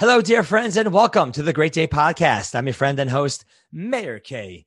Hello, dear friends, and welcome to the Great Day Podcast. I'm your friend and host, Meir Kay.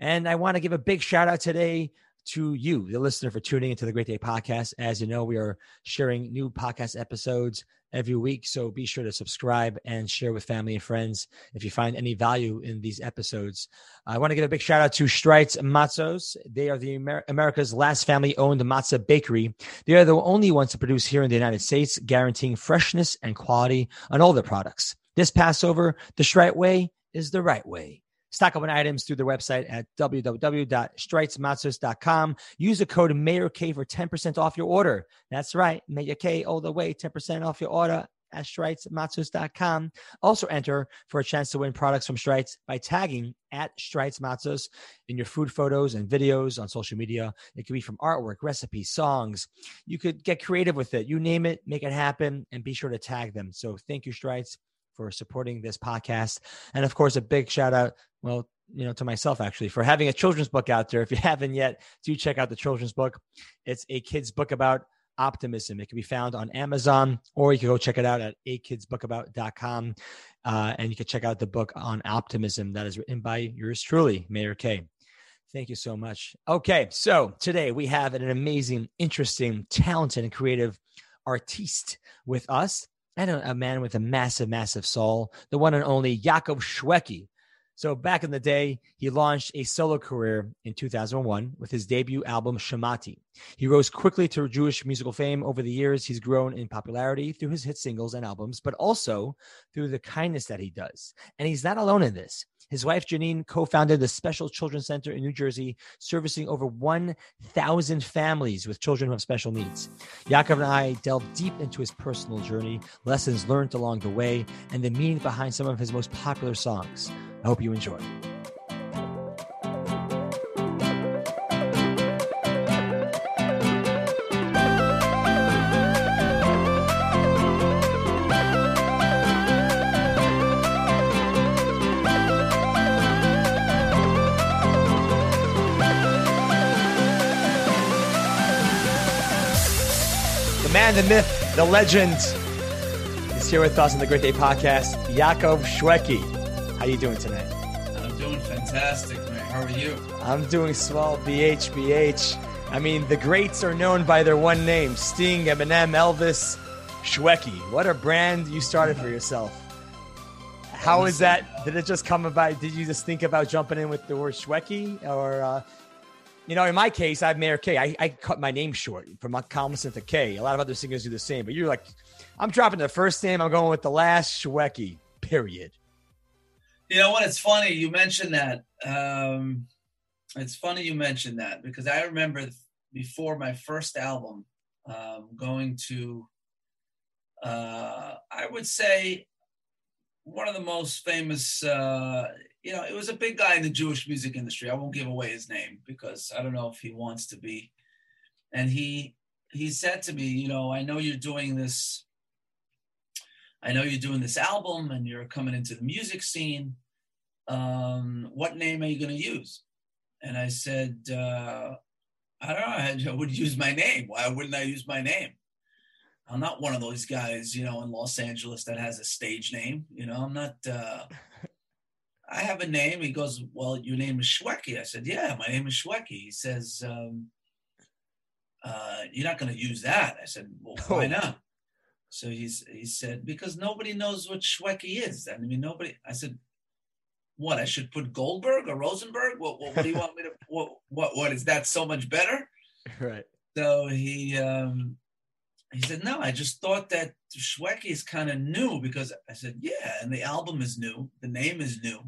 And I want to give a big shout out today to you, the listener, for tuning into the Great Day Podcast. As you know, we are sharing new podcast episodes every week. So be sure to subscribe and share with family and friends if you find any value in these episodes. I want to give a big shout out to Streit's Matzos. They are the Amer- America's last family owned matzah bakery. They are the only ones to produce here in the United States, guaranteeing freshness and quality on all their products. This Passover, the Streit way is the right way. Stock up on items through their website at www.streitsmatzos.com. Use the code MAYORK for 10% off your order. That's right, Mayor all the way, 10% off your order at streitsmatzos.com. Also enter for a chance to win products from Streit's by tagging at Streit's Matzos in your food photos and videos on social media. It could be from artwork, recipes, songs. You could get creative with it. You name it, make it happen, and be sure to tag them. So thank you, Streit's for supporting this podcast. And of course, a big shout out, well, you know, to myself actually for having a children's book out there. If you haven't yet, do check out the children's book. It's a kid's book about optimism. It can be found on Amazon, or you can go check it out at akidsbookabout.com. Uh, and you can check out the book on optimism that is written by yours truly, Meir Kay. Thank you so much. Okay, so today we have an amazing, interesting, talented, and creative artiste with us and a, a, man with a massive, massive soul, the one and only Yaakov Shwekey. So back in the day, he launched a solo career in 2001 with his debut album Shomati. He rose quickly to Jewish musical fame. Over the years, he's grown in popularity through his hit singles and albums, but also through the kindness that he does. And he's not alone in this. His wife, Janine, co founded the Special Children's Center in New Jersey, servicing over 1,000 families with children who have special needs. Yaakov and I delve deep into his personal journey, lessons learned along the way, and the meaning behind some of his most popular songs. I hope you enjoy. The man, the myth, the legend is here with us on the Great Day Podcast. Yaakov Shwekey. How you doing tonight? I'm doing fantastic, man. How are you? I'm doing swell. BH, BH. I mean, the greats are known by their one name Sting, Eminem, Elvis, Shwekey. What a brand you started for yourself. How is that? Did it just come about? Did you just think about jumping in with the word Shwekey? Or uh, you know, in my case, I have Meir Kay. I, I cut my name short from Kalmanson to K. A lot of other singers do the same, but you're like, I'm dropping the first name. I'm going with the last Shwekey, period. You know what? It's funny you mentioned that. Um, it's funny you mentioned that because I remember before my first album, um, going to, uh, I would say, one of the most famous uh, you know, it was a big guy in the Jewish music industry. I won't give away his name because I don't know if he wants to be. And he he said to me, you know, I know you're doing this. I know you're doing this album and you're coming into the music scene. Um, what name are you going to use? And I said, uh, I don't know. I would use my name. Why wouldn't I use my name? I'm not one of those guys, you know, in Los Angeles that has a stage name. You know, I'm not. Uh, I have a name. He goes, Well, your name is Shwekey. I said, Yeah, my name is Shwekey. He says, um, uh, You're not going to use that. I said, Well, why oh. not? So he's he said, Because nobody knows what Shwekey is. I mean, nobody. I said, What? I should put Goldberg or Rosenberg? What, what, what do you want me to? What, what, what is that so much better? Right. So he, um, he said, No, I just thought that Shwekey is kind of new because I said, Yeah, and the album is new, the name is new.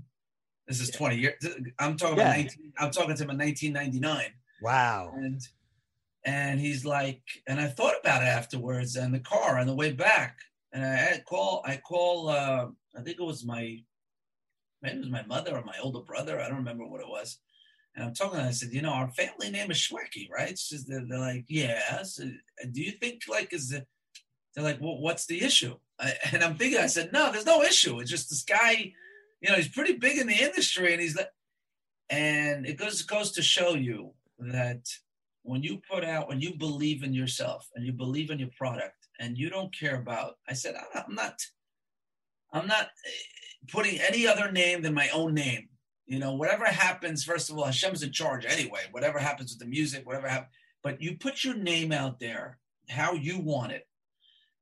This is 20 years. I'm talking yeah. about 19, I'm talking to him in 1999. Wow. And and he's like, and I thought about it afterwards and the car on the way back. And I call, I call, uh, I think it was my, maybe it was my mother or my older brother. I don't remember what it was. And I'm talking, I said, you know, our family name is Shwekey, right? Just, they're, they're, like, yeah. So, do you think like is it, they're like, well, what's the issue? I, and I'm thinking, I said, no, there's no issue. It's just this guy, you know, he's pretty big in the industry, and he's like, and it goes goes to show you that when you put out, when you believe in yourself and you believe in your product, and you don't care about, I said, I'm not, I'm not eh, putting any other name than my own name. You know, whatever happens, first of all, Hashem's in charge anyway. Whatever happens with the music, whatever happens, but you put your name out there, how you want it.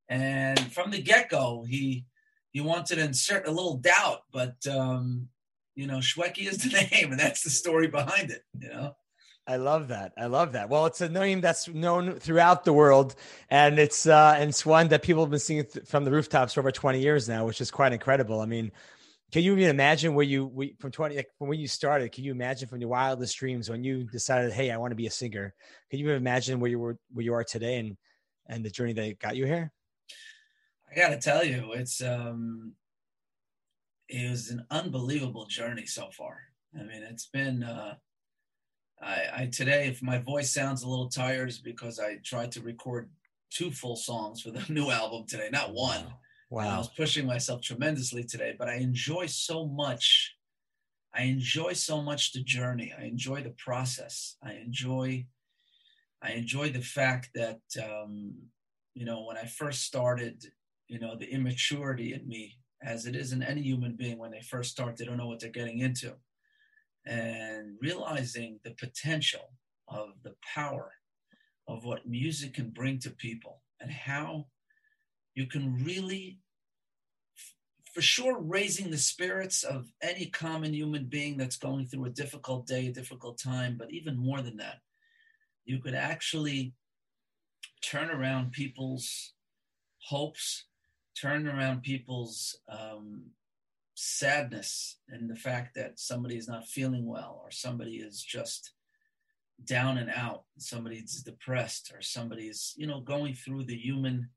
And from the get go, he he wanted to insert a little doubt, but um, you know, Shwekey is the name, and that's the story behind it. You know. I love that. I love that. Well, it's a name that's known throughout the world, and it's uh, and it's one that people have been seeing th- from the rooftops for over twenty years now, which is quite incredible. I mean, can you even imagine where you we, from twenty like, from when you started? Can you imagine from your wildest dreams when you decided, hey, I want to be a singer? Can you imagine where you were where you are today and and the journey that got you here? I got to tell you, it's um, it was an unbelievable journey so far. I mean, it's been. Uh, I, I today, if my voice sounds a little tired, is because I tried to record two full songs for the new album today, not one. Wow. I was pushing myself tremendously today, but I enjoy so much. I enjoy so much the journey. I enjoy the process. I enjoy, I enjoy the fact that, um, you know, when I first started, you know, the immaturity in me, as it is in any human being when they first start, they don't know what they're getting into and realizing the potential of the power of what music can bring to people and how you can really for sure raising the spirits of any common human being that's going through a difficult day a difficult time but even more than that you could actually turn around people's hopes turn around people's um, sadness and the fact that somebody is not feeling well or somebody is just down and out somebody's depressed or somebody's you know going through the human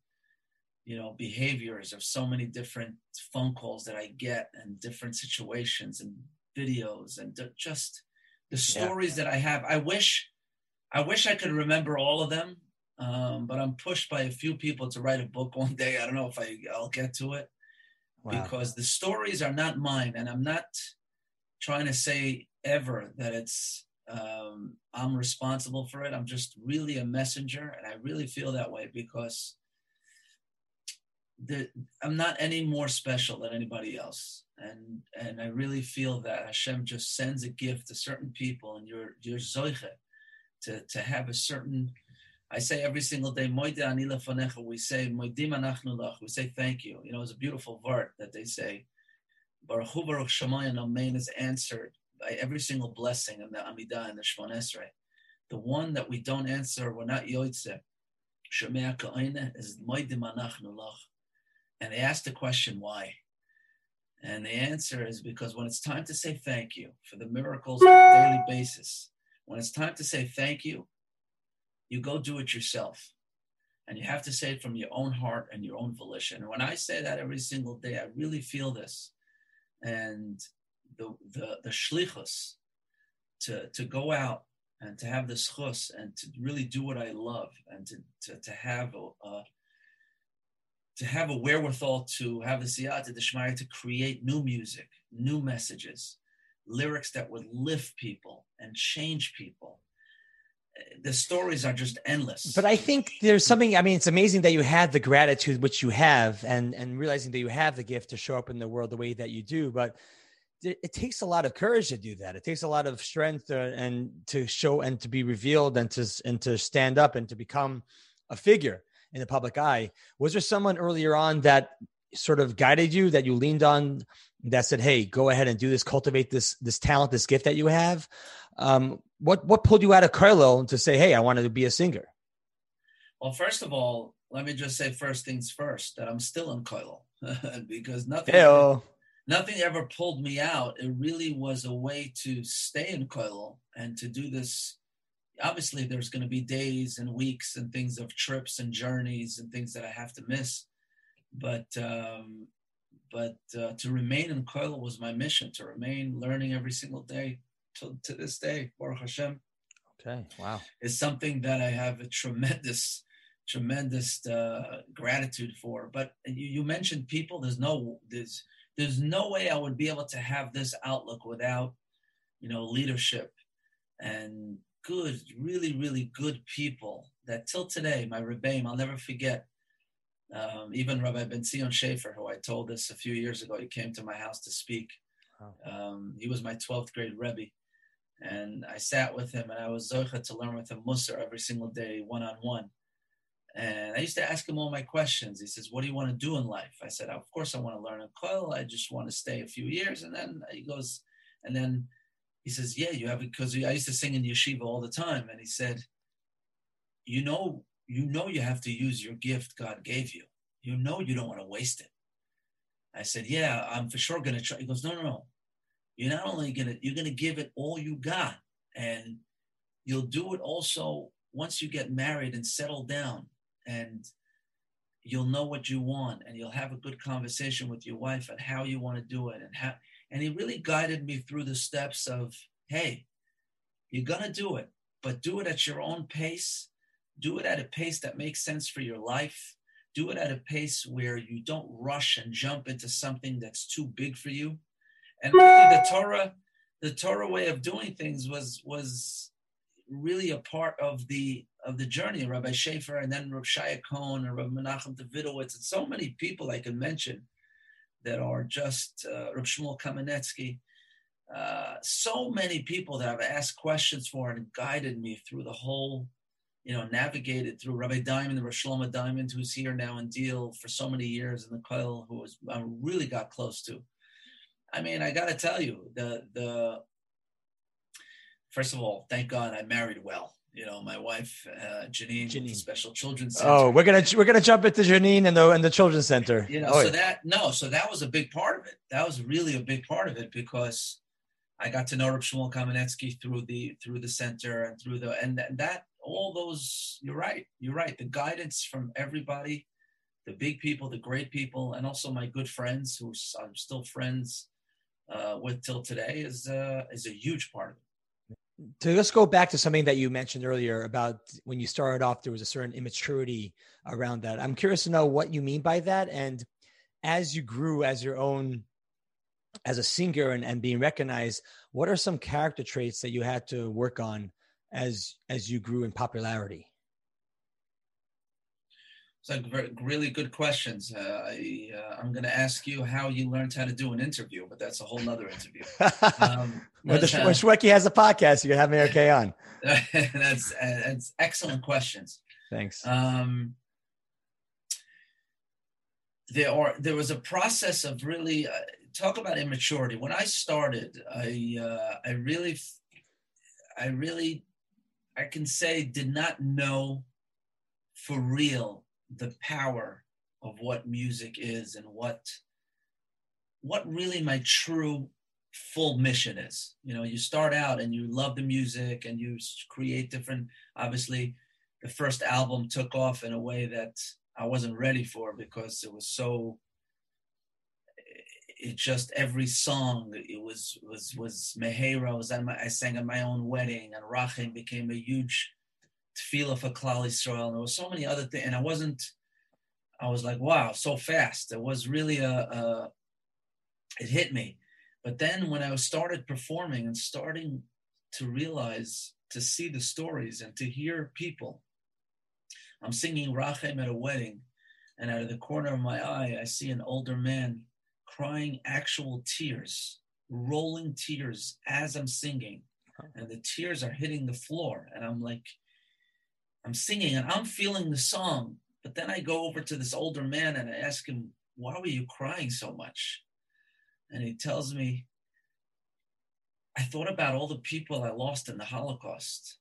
you know behaviors of so many different phone calls that i get and different situations and videos and just the stories yeah. that i have. I wish i wish i could remember all of them um, but i'm pushed by a few people to write a book one day. I don't know if I, i'll get to it wow. because the stories are not mine, and I'm not trying to say ever that it's um, I'm responsible for it. I'm just really a messenger, and I really feel that way because the, I'm not any more special than anybody else, and and I really feel that Hashem just sends a gift to certain people, and you're you're to to have a certain I say every single day, we say, we say thank you. You know, it's a beautiful word that they say. Baruch Hu Baruch Shemayim Amen is answered by every single blessing in the Amidah and the Shemoneh Esrei. The one that we don't answer, we're not Yoitze. Shemea Ka'ina is Moidim Anachnu Lach. And they ask the question, why? And the answer is because when it's time to say thank you for the miracles on a daily basis, when it's time to say thank you, you go do it yourself. And you have to say it from your own heart and your own volition. And when I say that every single day, I really feel this. And the the the shlichus to to go out and to have the schus and to really do what I love and to to, to have a, a to have a wherewithal to have the siyata deshmaya to create new music, new messages, lyrics that would lift people and change people the stories are just endless. But I think there's something. I mean, it's amazing that you have the gratitude which you have, and and realizing that you have the gift to show up in the world the way that you do. But it, takes a lot of courage to do that. It takes a lot of strength to, and to show and to be revealed and to and to stand up and to become a figure in the public eye. Was there someone earlier on that sort of guided you that you leaned on that said, "Hey, go ahead and do this, cultivate this this talent, this gift that you have"? Um, what what pulled you out of Kollel to say, "Hey, I wanted to be a singer"? Well, first of all, let me just say first things first that I'm still in Kollel because nothing nothing ever pulled me out. It really was a way to stay in Kollel and to do this. Obviously, there's going to be days and weeks and things of trips and journeys and things that I have to miss, but um, but uh, to remain in Kollel was my mission. To remain learning every single day, to, to this day, Baruch Hashem. Okay, wow. It's something that I have a tremendous, tremendous uh, gratitude for. But you, you mentioned people. There's no there's there's no way I would be able to have this outlook without, you know, leadership and good, really, really good people that till today, my Rebbeim, I'll never forget. Um, even Rabbi Ben Zion Schaefer, who I told this a few years ago, he came to my house to speak. Um, he was my 12th grade Rebbe. And I sat with him and I was zocha to learn with him Musar every single day, one on one. And I used to ask him all my questions. He says, What do you want to do in life? I said, Of course, I want to learn a koil. I just want to stay a few years. And then he goes, And then he says, Yeah, you have it. Because I used to sing in yeshiva all the time. And he said, You know, you know, you have to use your gift God gave you. You know, you don't want to waste it. I said, Yeah, I'm for sure going to try. He goes, No, no, no. You're not only to, you're to give it all you got. And you'll do it also once you get married and settle down and you'll know what you want and you'll have a good conversation with your wife and how you want to do it and how and he really guided me through the steps of hey you're to do it but do it at your own pace do it at a pace that makes sense for your life do it at a pace where you don't rush and jump into something that's too big for you and really the torah the torah way of doing things was was really a part of the of the journey. Rabbi Schaefer and then Rabbi Shaya Cohn and Rabbi Menachem Davidowitz and so many people I can mention that are just uh, Rabbi Shmuel Kamenetsky. Uh, so many people that I've asked questions for and guided me through the whole, you know, navigated through Rabbi Diamond, Rabbi Shlomo Diamond, who's here now in Deal for so many years, and the Koil, who was I really got close to. I mean, I got to tell you, the the first of all, thank God I married well. You know, my wife uh, Janine, Janine. Special Children's Center. Oh, we're gonna we're gonna jump into Janine and the and the Children's Center. You know, oh, so that no, so that was a big part of it. That was really a big part of it because I got to know Reb Shmuel Kamenetsky through the through the center and through the and that all those. You're right. You're right. The guidance from everybody, the big people, the great people, and also my good friends who I'm still friends uh, with till today is uh, is a huge part of it to just go back to something that you mentioned earlier about when you started off, there was a certain immaturity around that. I'm curious to know what you mean by that. And as you grew as your own, as a singer and, and being recognized, what are some character traits that you had to work on as as you grew in popularity? It's like really good questions. Uh, I, uh, I'm going to ask you how you learned how to do an interview, but that's a whole nother interview. Um, when, the, when Shwekey has a podcast, you can have Meir Kay on. that's, that's excellent questions. Thanks. Um, there are there was a process of really uh, talk about immaturity. When I started, I uh, I really I really I can say did not know for real the power of what music is and what what really my true full mission is. You know you start out and you love the music and you create different obviously the first album took off in a way that i wasn't ready for because it was so it just every song it was was was Meheroh was on my I sang at my own wedding and Rachem became a huge tefillah for Klal Yisrael and there was so many other things and I wasn't I was like, wow, so fast. It was really a, a, it hit me. But then when I started performing and starting to realize, to see the stories and to hear people, I'm singing Rachem at a wedding, and out of the corner of my eye, I see an older man crying actual tears, rolling tears as I'm singing. And the tears are hitting the floor. And I'm like, I'm singing and I'm feeling the song, but then I go over to this older man and I ask him, Why were you crying so much? And he tells me, I thought about all the people I lost in the Holocaust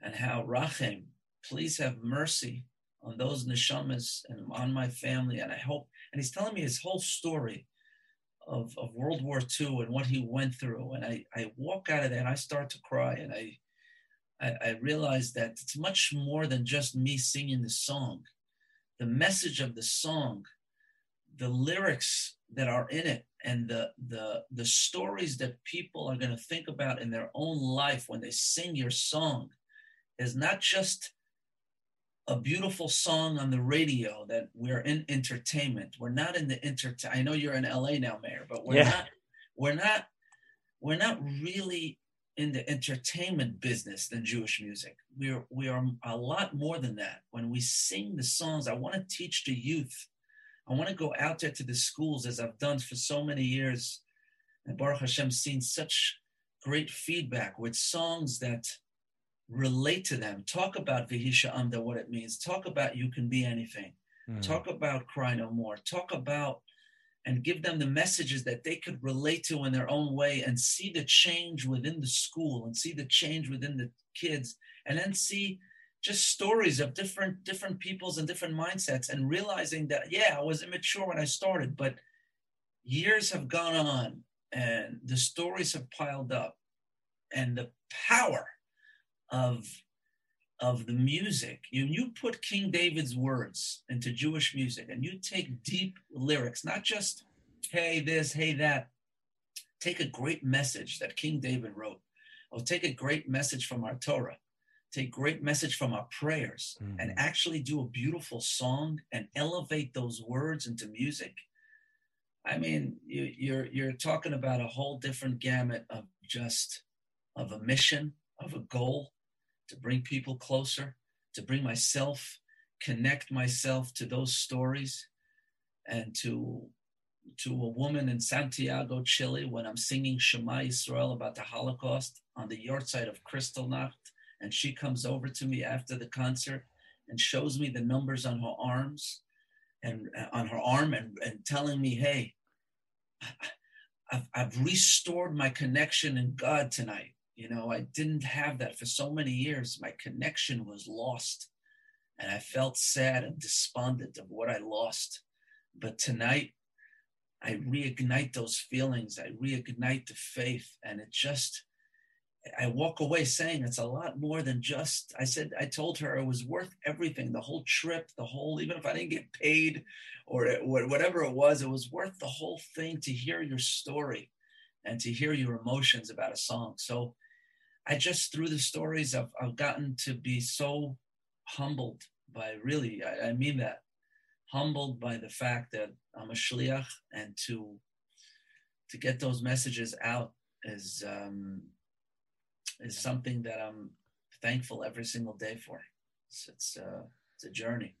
and how Rachem, please have mercy on those neshamas and on my family. And I hope, and he's telling me his whole story of, of World War II and what he went through. And I, I walk out of there and I start to cry and I, I, I realize that it's much more than just me singing the song the message of the song, the lyrics that are in it, and the the the stories that people are going to think about in their own life when they sing your song is not just a beautiful song on the radio that we're in entertainment. We're not in the enter. I know you're in LA now, Meir but we're yeah. not. We're not. We're not really in the entertainment business than Jewish music. We are we are a lot more than that. When we sing the songs, I want to teach the youth. I want to go out there to the schools as I've done for so many years. And Baruch Hashem seen such great feedback with songs that relate to them. Talk about Vihisha Amda, what it means. Talk about you can be anything. Mm. Talk about cry no more. Talk about and give them the messages that they could relate to in their own way and see the change within the school and see the change within the kids and then see just stories of different different peoples and different mindsets and realizing that yeah i was immature when i started but years have gone on and the stories have piled up and the power of of the music. You you put king david's words into jewish music and you take deep lyrics not just hey this hey that. Take a great message that king david wrote or take a great message from our torah. Take great message from our prayers mm-hmm. and actually do a beautiful song and elevate those words into music. I mean you, you're you're talking about a whole different gamut of just of a mission of a goal to bring people closer, to bring myself, connect myself to those stories, and to to a woman in Santiago, Chile, when I'm singing Shema Israel about the Holocaust on the yahrzeit of Kristallnacht, and she comes over to me after the concert and shows me the numbers on her arms and uh, on her arm and, and telling me, hey, I've, I've restored my connection in God tonight. You know, I didn't have that for so many years. My connection was lost. And I felt sad and despondent of what I lost. But tonight, I reignite those feelings. I reignite the faith. And it just, I walk away saying it's a lot more than just, I said, I told her it was worth everything the whole trip, the whole, even if I didn't get paid or whatever it was, it was worth the whole thing to hear your story and to hear your emotions about a song. So I just through the stories I've, I've gotten to be so humbled by really I, I, mean that humbled by the fact that I'm a shliach and to to get those messages out is um, is something that I'm thankful every single day for. It's it's, uh, it's a journey.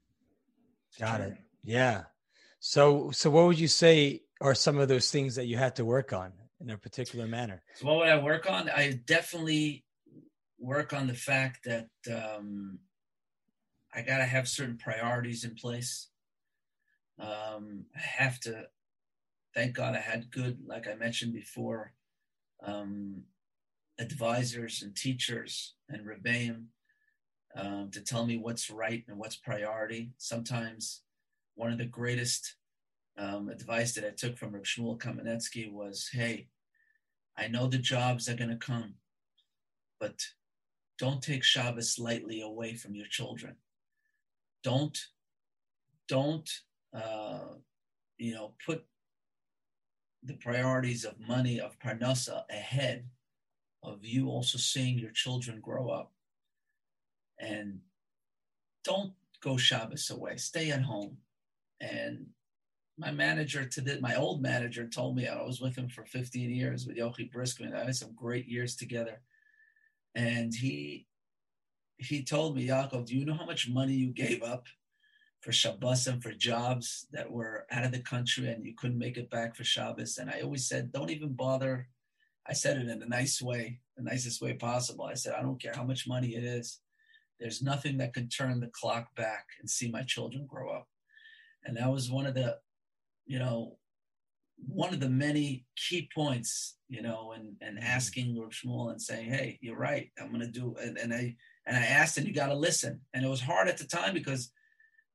It's Got journey. it. Yeah. So so what would you say are some of those things that you had to work on? In a particular manner? So what would I work on? I definitely work on the fact that um, I got to have certain priorities in place. Um, I have to, thank God I had good, like I mentioned before, um, advisors and teachers and rebbeim um, to tell me what's right and what's priority. Sometimes one of the greatest um, advice that I took from Reb Shmuel Kamenetsky was, hey, I know the jobs are going to come, but don't take Shabbos lightly away from your children. Don't, don't, uh, you know, put the priorities of money, of parnasa ahead of you also seeing your children grow up. And don't go Shabbos away. Stay at home and my manager to the, my old manager told me I was with him for 15 years with Yochi Briskman. I had some great years together. And he he told me, Yaakov, do you know how much money you gave up for Shabbos and for jobs that were out of the country and you couldn't make it back for Shabbos? And I always said, don't even bother. I said it in a nice way, the nicest way possible. I said, I don't care how much money it is. There's nothing that can turn the clock back and see my children grow up. And that was one of the you know, one of the many key points, you know, and and mm-hmm. asking Rav Shmuel and saying, "Hey, you're right. I'm going to do." And, and I and I asked, and you got to listen. And it was hard at the time because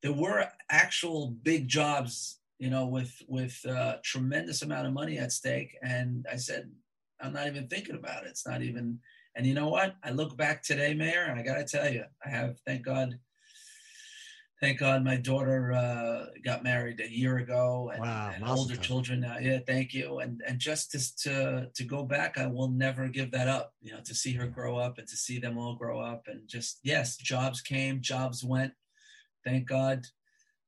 there were actual big jobs, you know, with with uh, tremendous amount of money at stake. And I said, I'm not even thinking about it. It's not even. And you know what? I look back today, Meir, and I got to tell you, I have, thank God, thank God my daughter uh, got married a year ago and, wow, and older children now. Yeah, thank you. And and just to, to to go back, I will never give that up. You know, to see her grow up and to see them all grow up and just yes, jobs came, jobs went. Thank God.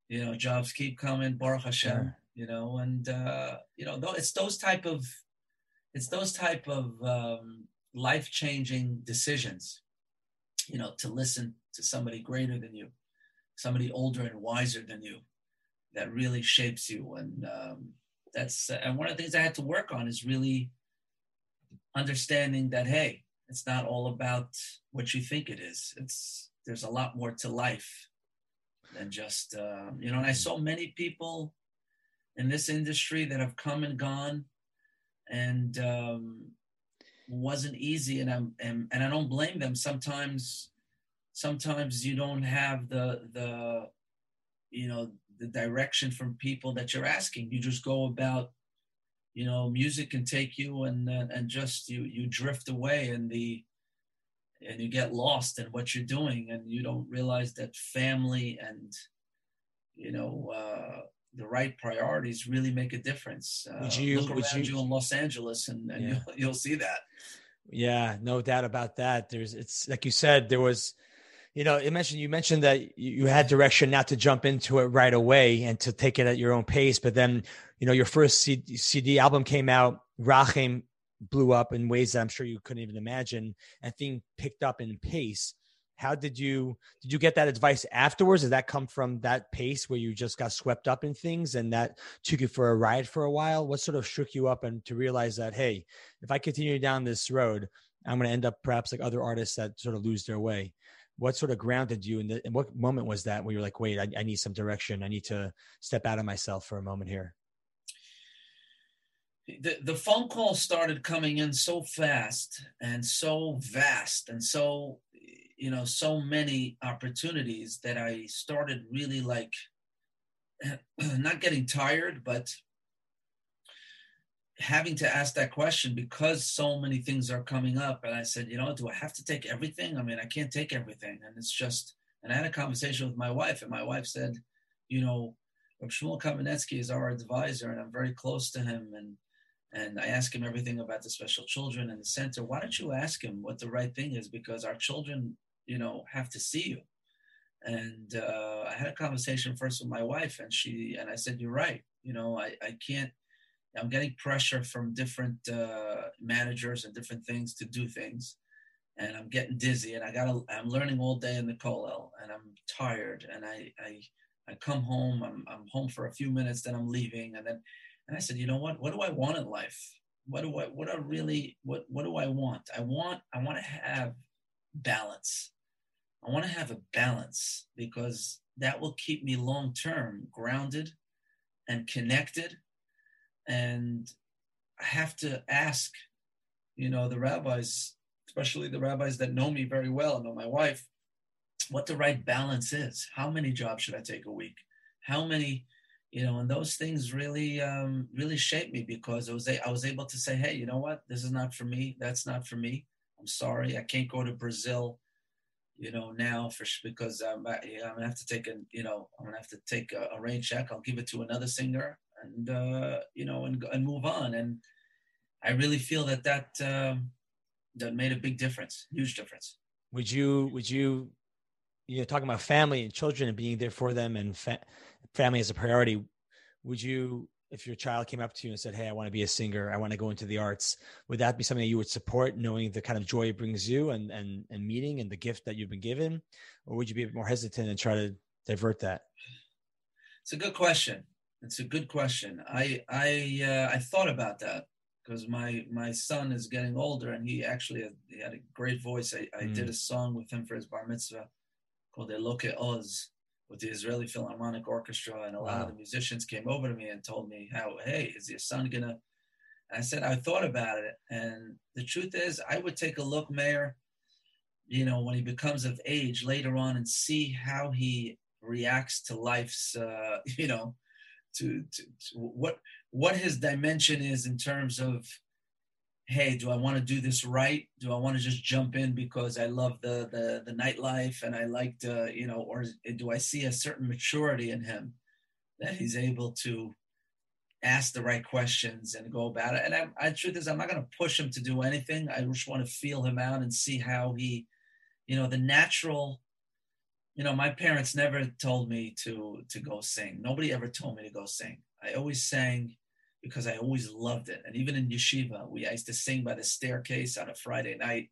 You know, jobs keep coming. Baruch Hashem. You know, and uh, you know, it's those type of it's those type of um, life changing decisions, you know, to listen to somebody greater than you, somebody older and wiser than you that really shapes you. And um, that's, and one of the things I had to work on is really understanding that, hey, it's not all about what you think it is. It's, there's a lot more to life than just, uh, you know, and I saw many people in this industry that have come and gone and um, wasn't easy and I'm and, and I don't blame them sometimes sometimes you don't have the the you know the direction from people that you're asking you just go about you know music can take you and uh, and just you you drift away and the and you get lost in what you're doing and you don't realize that family and you know uh the right priorities really make a difference. Uh, would you look around you, you, in Los Angeles, and, and yeah. you'll, you'll see that. Yeah, no doubt about that. There's, it's like you said, there was, you know, you mentioned you mentioned that you had direction not to jump into it right away and to take it at your own pace. But then, you know, your first CD, album came out, Rachem blew up in ways that I'm sure you couldn't even imagine, and thing picked up in pace. How did you did you get that advice afterwards? Did that come from that pace where you just got swept up in things and that took you for a ride for a while? What sort of shook you up and to realize that hey if i continue down this road i'm going to end up perhaps like other artists that sort of lose their way what sort of grounded you in, the, in what moment was that where you're like wait I, I need some direction. I need to step out of myself for a moment here the, the phone calls started coming in so fast and so vast and so you know so many opportunities that i started really like not getting tired but having to ask that question because so many things are coming up and i said you know do i have to take everything i mean i can't take everything and it's just and i had a conversation with my wife and my wife said you know Shmuel Kamenetsky is our advisor and I'm very close to him and and I ask him everything about the special children and the center. Why don't you ask him what the right thing is? Because our children you know have to see you and uh, i had a conversation first with my wife and she and i said you're right you know i, I can't i'm getting pressure from different uh, managers and different things to do things. And i'm getting dizzy and i gotta i'm learning all day in the kollel and i'm tired and i i i come home i'm, I'm home for a few minutes then i'm leaving and then and i said you know what? What do i want in life? What do i what i really what what do i want? I want i want to have balance. I want to have a balance because that will keep me long term grounded and connected. And I have to ask, you know, the rabbis, especially the rabbis that know me very well, know my wife, what the right balance is. How many jobs should I take a week? How many, you know, and those things really, um, really shaped me because I was, I was able to say, hey, you know what? This is not for me. That's not for me. I'm sorry. I can't go to Brazil you know, now for because I'm, I'm gonna have to take a, you know, I'm gonna have to take a, a rain check. I'll give it to another singer, and uh, you know, and and move on. And I really feel that that um, that made a big difference, huge difference. Would you? Would you? you know talking about family and children and being there for them, and fa- family as a priority. Would you if your child came up to you and said, "Hey, I want to be a singer. I want to go into the arts," would that be something that you would support, knowing the kind of joy it brings you and and and meeting and the gift that you've been given, or would you be more hesitant and try to divert that? It's a good question. It's a good question. I I uh, I thought about that because my my son is getting older and he actually had, he had a great voice. I, I mm. did a song with him for his bar mitzvah called Eloke Oz with the Israeli Philharmonic Orchestra, and a lot of the musicians came over to me and told me how, hey, is your son gonna? I said I thought about it, and the truth is, I would take a look, Meir. You know, when he becomes of age later on, and see how he reacts to life's, uh, you know, to, to, to what what his dimension is in terms of hey, do I want to do this right? Do I want to just jump in because I love the the the nightlife and I like to, uh, you know, or do I see a certain maturity in him that he's able to ask the right questions and go about it? And I, I truth is, I'm not going to push him to do anything. I just want to feel him out and see how he, you know, the natural. You know, my parents never told me to to go sing. Nobody ever told me to go sing. I always sang because I always loved it. And even in yeshiva, we I used to sing by the staircase on a Friday night.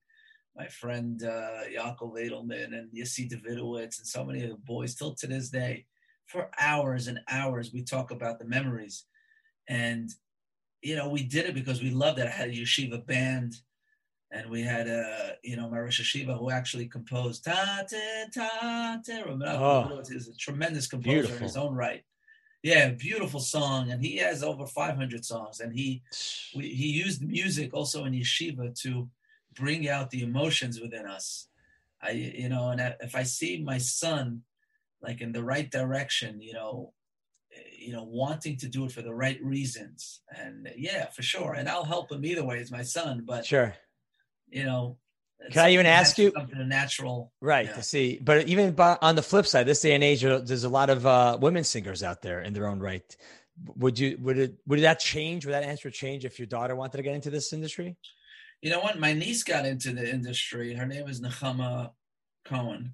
My friend uh, Yaakov Edelman and Yossi Davidowitz and so many of the boys, till to this day, for hours and hours, we talk about the memories. And, you know, we did it because we loved it. I had a yeshiva band and we had a, you know, my Rosh Hashiva who actually composed Ta Te Ta Te. Oh, ah. is a tremendous composer beautiful. in his own right. Yeah, beautiful song, and he has over 500 songs. And he we, he used music also in yeshiva to bring out the emotions within us. I, you know, and if I see my son like in the right direction, you know, you know, wanting to do it for the right reasons, and yeah, for sure, and I'll help him either way as my son. But sure, you know, can I even ask you something natural? Right yeah. to see, but even on the flip side, this day and age, there's a lot of uh, women singers out there in their own right. Would you would it would that change? Would that answer change if your daughter wanted to get into this industry? You know what? My niece got into the industry. Her name is Nechama Cohen.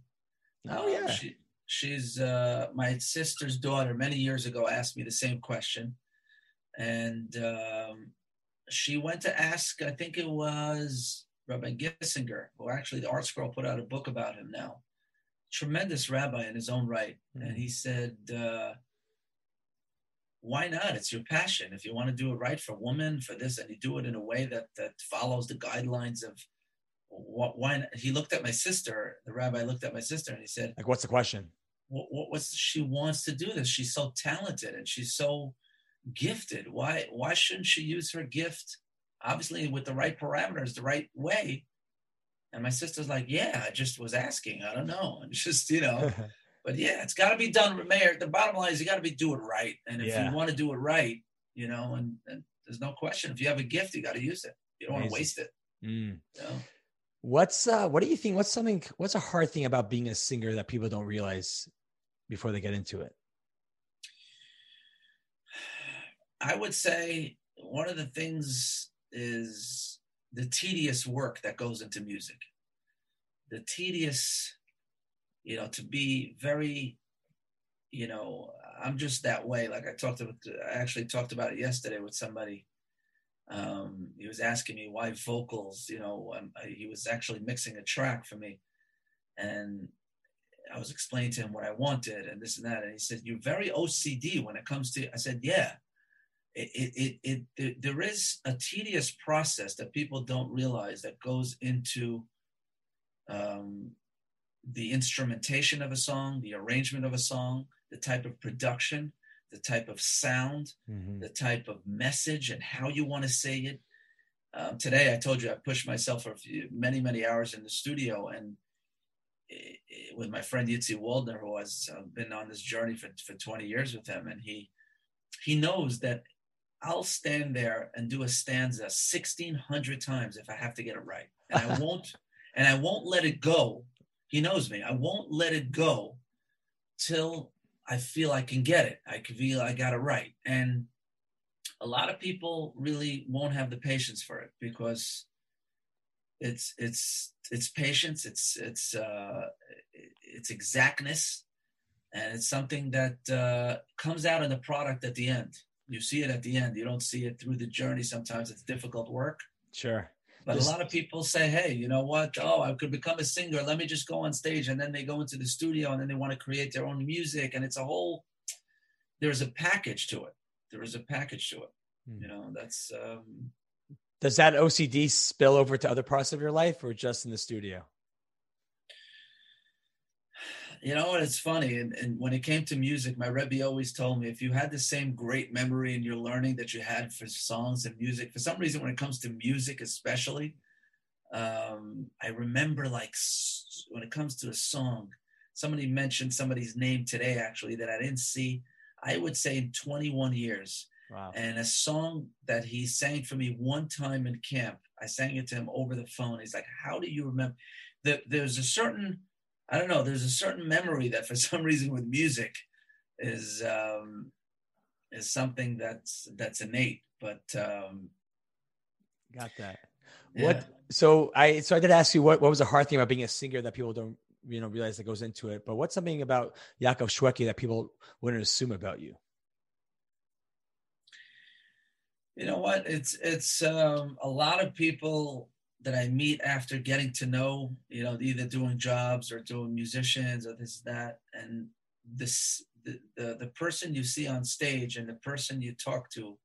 Oh um, yeah, she, she's uh, my sister's daughter. Many years ago, asked me the same question, and um, she went to ask. I think it was Rabbi Gissinger, who actually the Art ArtScroll put out a book about him now. Tremendous rabbi in his own right. Mm-hmm. And he said, uh, why not? It's your passion. If you want to do it right for women, for this, and you do it in a way that that follows the guidelines of what why not? he looked at my sister, the rabbi looked at my sister and he said, Like what's the question? What, what what's she wants to do this? She's so talented and she's so gifted. Why why shouldn't she use her gift obviously with the right parameters, the right way. And my sister's like, yeah, I just was asking. I don't know. And just, you know, but yeah, it's got to be done. Meir, the bottom line is you got to be do it right. And if yeah. you want to do it right, you know, and, and, there's no question. If you have a gift, you got to use it. You don't want to waste it. Mm. You know? What's uh what do you think? What's something what's a hard thing about being a singer that people don't realize before they get into it? I would say one of the things is the tedious work that goes into music. The tedious, you know, to be very, you know, I'm just that way. Like I talked about, I actually talked about it yesterday with somebody. Um, he was asking me why vocals, you know, um, he was actually mixing a track for me. And I was explaining to him what I wanted and this and that. And he said, You're very OCD when it comes to, I said, Yeah it, it, it, there is a tedious process that people don't realize that goes into um, the instrumentation of a song, the arrangement of a song, the type of production, the type of sound, mm-hmm. the type of message, and how you want to say it. Um, today, I told you I pushed myself for few, many, many hours in the studio, and it, it, with my friend Yitzi Waldner, who has uh, been on this journey for, for 20 years with him, and he he knows that I'll stand there and do a stanza 1600 times if I have to get it right. And I won't and I won't let it go. He knows me. I won't let it go till I feel I can get it. I can feel I got it right. And a lot of people really won't have the patience for it because it's it's it's patience, it's it's uh it's exactness and it's something that uh, comes out in the product at the end you see it at the end. You don't see it through the journey. Sometimes it's difficult work. Sure. But just, a lot of people say, hey, you know what? Oh, I could become a singer. Let me just go on stage. And then they go into the studio and then they want to create their own music. And it's a whole, there's a package to it. There is a package to it. Hmm. You know, that's. Um, Does that OCD spill over to other parts of your life or just in the studio? You know what? It's funny. And, and when it came to music, my Rebbe always told me if you had the same great memory in your learning that you had for songs and music, for some reason, when it comes to music, especially, um, I remember like when it comes to a song, somebody mentioned somebody's name today, actually, that I didn't see. I would say in 21 years. Wow. And a song that he sang for me one time in camp, I sang it to him over the phone. He's like, How do you remember? That there's a certain I don't know. There's a certain memory that, for some reason, with music, is um, is something that's that's innate. But um, got that. Yeah. What? So I so I did ask you what what was the hard thing about being a singer that people don't you know realize that goes into it. But what's something about Yaakov Shwekey that people wouldn't assume about you? You know what? It's it's um, a lot of people that I meet after getting to know, you know, either doing jobs or doing musicians or this that, and this the, the the person you see on stage and the person you talk to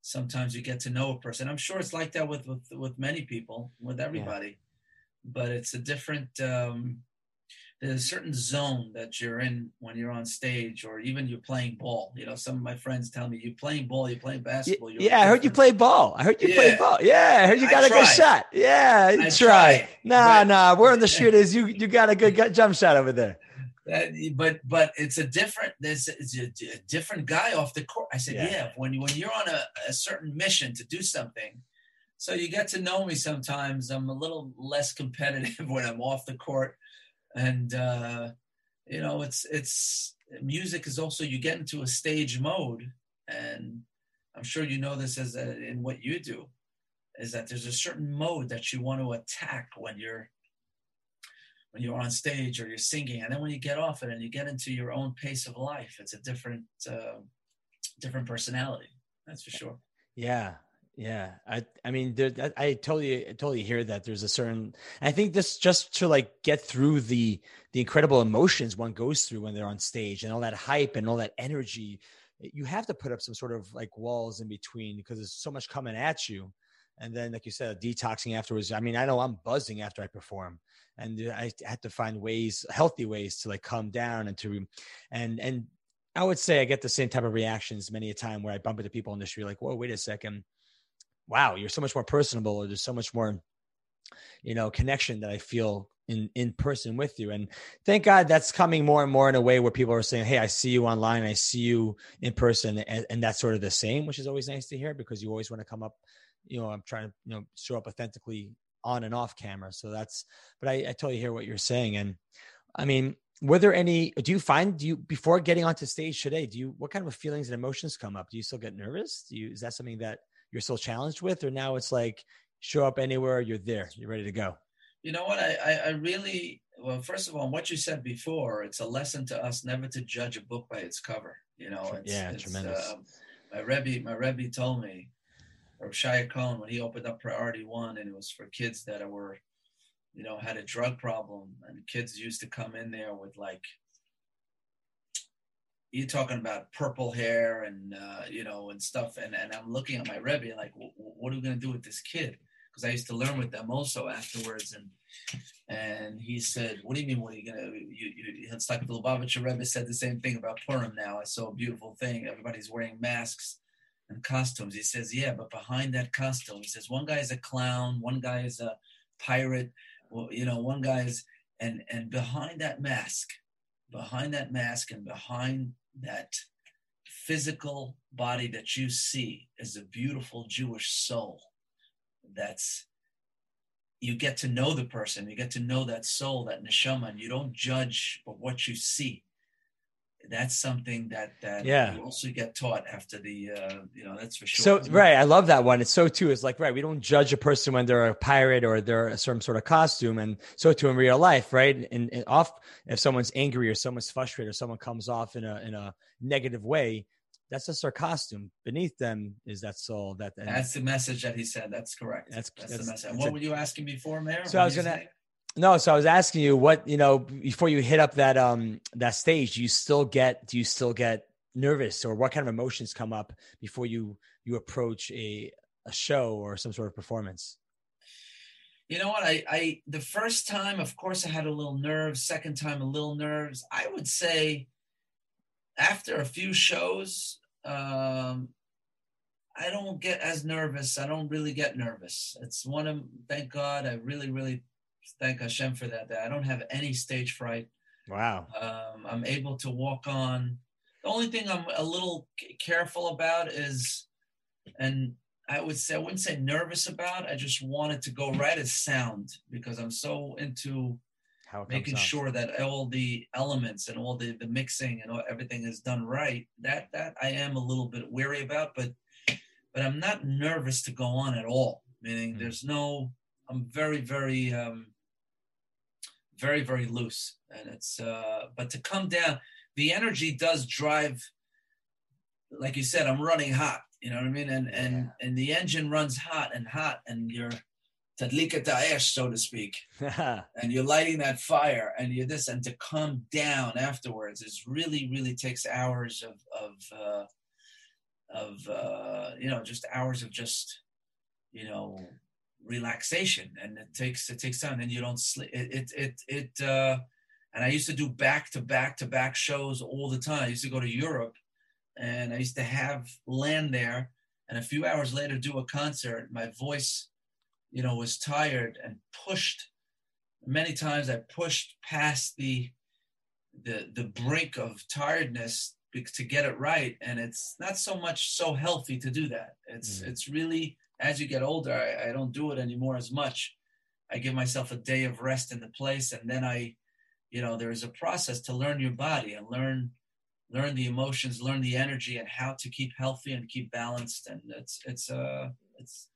sometimes you get to know a person i'm sure it's like that with with, with many people with everybody yeah. but it's a different um there's a certain zone that you're in when you're on stage or even you're playing ball you know some of my friends tell me you're playing ball you're playing basketball yeah i heard you play ball i heard you yeah. play ball yeah i heard you got I a tried. good shot yeah I try tried. nah but, nah we're on the shooters you you got a good jump shot over there that, but but it's a different there's it's a, a, different guy off the court. I said, yeah, yeah when you when you're on a, a certain mission to do something, so you get to know me sometimes. I'm a little less competitive when I'm off the court, and uh, you know it's it's music is also you get into a stage mode, and I'm sure you know this as a, in what you do, is that there's a certain mode that you want to attack when you're when you're on stage or you're singing. And then when you get off it and you get into your own pace of life it's a different uh, different personality that's for sure. Yeah yeah i i mean there, i totally I totally hear that there's a certain i think this just to like get through the the incredible emotions one goes through when they're on stage and all that hype and all that energy you have to put up some sort of like walls in between because there's so much coming at you. And then like you said detoxing afterwards i mean i know i'm buzzing after i perform and uh, I had to find ways, healthy ways to like calm down and to, and and I would say I get the same type of reactions many a time where I bump into people in the street like, whoa, wait a second, wow, you're so much more personable, or there's so much more, you know, connection that I feel in in person with you. And thank God that's coming more and more in a way where people are saying, hey, I see you online, I see you in person, and, and that's sort of the same, which is always nice to hear because you always want to come up you know, I'm trying to, you know, show up authentically on and off camera. So that's, but I, I totally hear what you're saying. And I mean, were there any, do you find, do you, before getting onto stage today, do you, what kind of feelings and emotions come up? Do you still get nervous? Do you, is that something that you're still challenged with? Or now it's like, show up anywhere, you're there, you're ready to go? You know what? I, I, really, well, first of all, what you said before, it's a lesson to us never to judge a book by its cover. You know, it's, yeah, it's, tremendous. Uh, my Rebbe, my Rebbe told me, or Shia Cohen when he opened up Priority One, and it was for kids that were, you know, had a drug problem, and kids used to come in there with like, you're talking about purple hair and uh, you know and stuff, and and I'm looking at my Rebbe and like, what are we gonna do with this kid? Because I used to learn with them also afterwards, and and he said, "What do you mean? What are you gonna?" You, you, it's like the Lubavitcher Rebbe said the same thing about Purim. Now I saw a beautiful thing. Everybody's wearing masks and costumes. He says, yeah, but behind that costume, he says, one guy is a clown, one guy is a pirate, well, you know, one guy is, and and behind that mask, behind that mask, and behind that physical body that you see is a beautiful Jewish soul. That's you get to know the person, you get to know that soul, that neshama, and you don't judge what you see that's something that that yeah. you also get taught after the uh, you know that's for sure. So right, I love that one. It's so too. It's like right, we don't judge a person when they're a pirate or they're a certain sort of costume, and so too in real life, right? And, and off if someone's angry or someone's frustrated or someone comes off in a in a negative way, that's just their costume. Beneath them is that soul. That that's the message that he said. That's correct. That's, that's, that's the message. That's what a, were you asking before, Meir? So I was gonna. Saying? No, so I was asking you what you know before you hit up that um that stage. Do you still get do you still get nervous, or what kind of emotions come up before you you approach a a show or some sort of performance? You know what? I I the first time, of course, I had a little nerves. Second time, a little nerves. I would say after a few shows, um, I don't get as nervous. I don't really get nervous. It's one of thank God. I really really thank Hashem for that. That I don't have any stage fright. Wow. Um, I'm able to walk on. The only thing I'm a little careful about is, and I would say I wouldn't say nervous about. I just wanted to go right as sound because I'm so into making sure that all the elements and all the the mixing and all, everything is done right. That that I am a little bit weary about, but but I'm not nervous to go on at all. Meaning, mm. there's no. I'm very very um, very very loose and it's uh but to come down the energy does drive like you said i'm running hot You know what I mean? And yeah. and and the engine runs hot and hot, and you're tadlika ta'esh, so to speak, and you're lighting that fire, and you're this, and to come down afterwards is really, really takes hours of of uh, of uh, you know just hours of just you know relaxation, and it takes it takes time, and you don't sleep. It it it, it uh, and I used to do back to back to back shows all the time. I used to go to Europe, and I used to have land there, and a few hours later do a concert. My voice you know, was tired and pushed. Many times I pushed past the the the brink of tiredness to get it right, and it's not so much so healthy to do that. It's mm. it's really as you get older, I, I don't do it anymore as much. I give myself a day of rest in the place, and then I, you know, there is a process to learn your body and learn learn the emotions, learn the energy, and how to keep healthy and keep balanced. And it's it's uh it's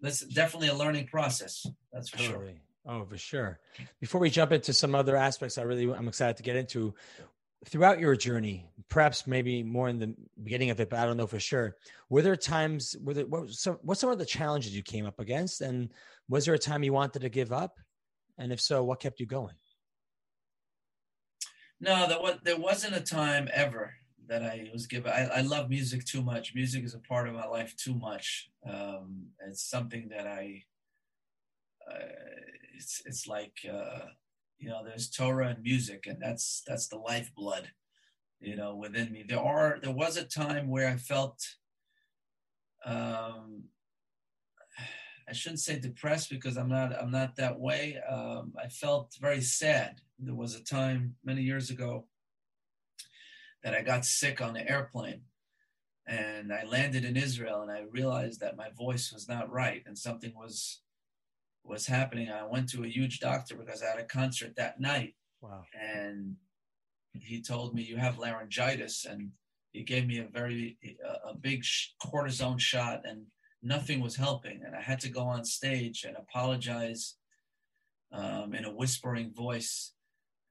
that's definitely a learning process. That's for totally. sure. Oh, for sure. Before we jump into some other aspects, I really I'm excited to get into throughout your journey. Perhaps maybe more in the beginning of it, but I don't know for sure. Were there times? Were there what some what some of the challenges you came up against, and was there a time you wanted to give up? And if so, what kept you going? No, there was there wasn't a time ever that I was given. I, I, love music too much. Music is a part of my life too much. Um, it's something that I. Uh, it's it's like uh, you know, there's Torah and music, and that's that's the lifeblood, you know, within me. There are there was a time where I felt. Um, I shouldn't say depressed because I'm not I'm not that way. Um, I felt very sad. There was a time many years ago that I got sick on the airplane. And I landed in Israel and I realized that my voice was not right and something was was happening. I went to a huge doctor because I had a concert that night. Wow. And he told me you have laryngitis and he gave me a very a, a big cortisone shot and nothing was helping and I had to go on stage and apologize um, in a whispering voice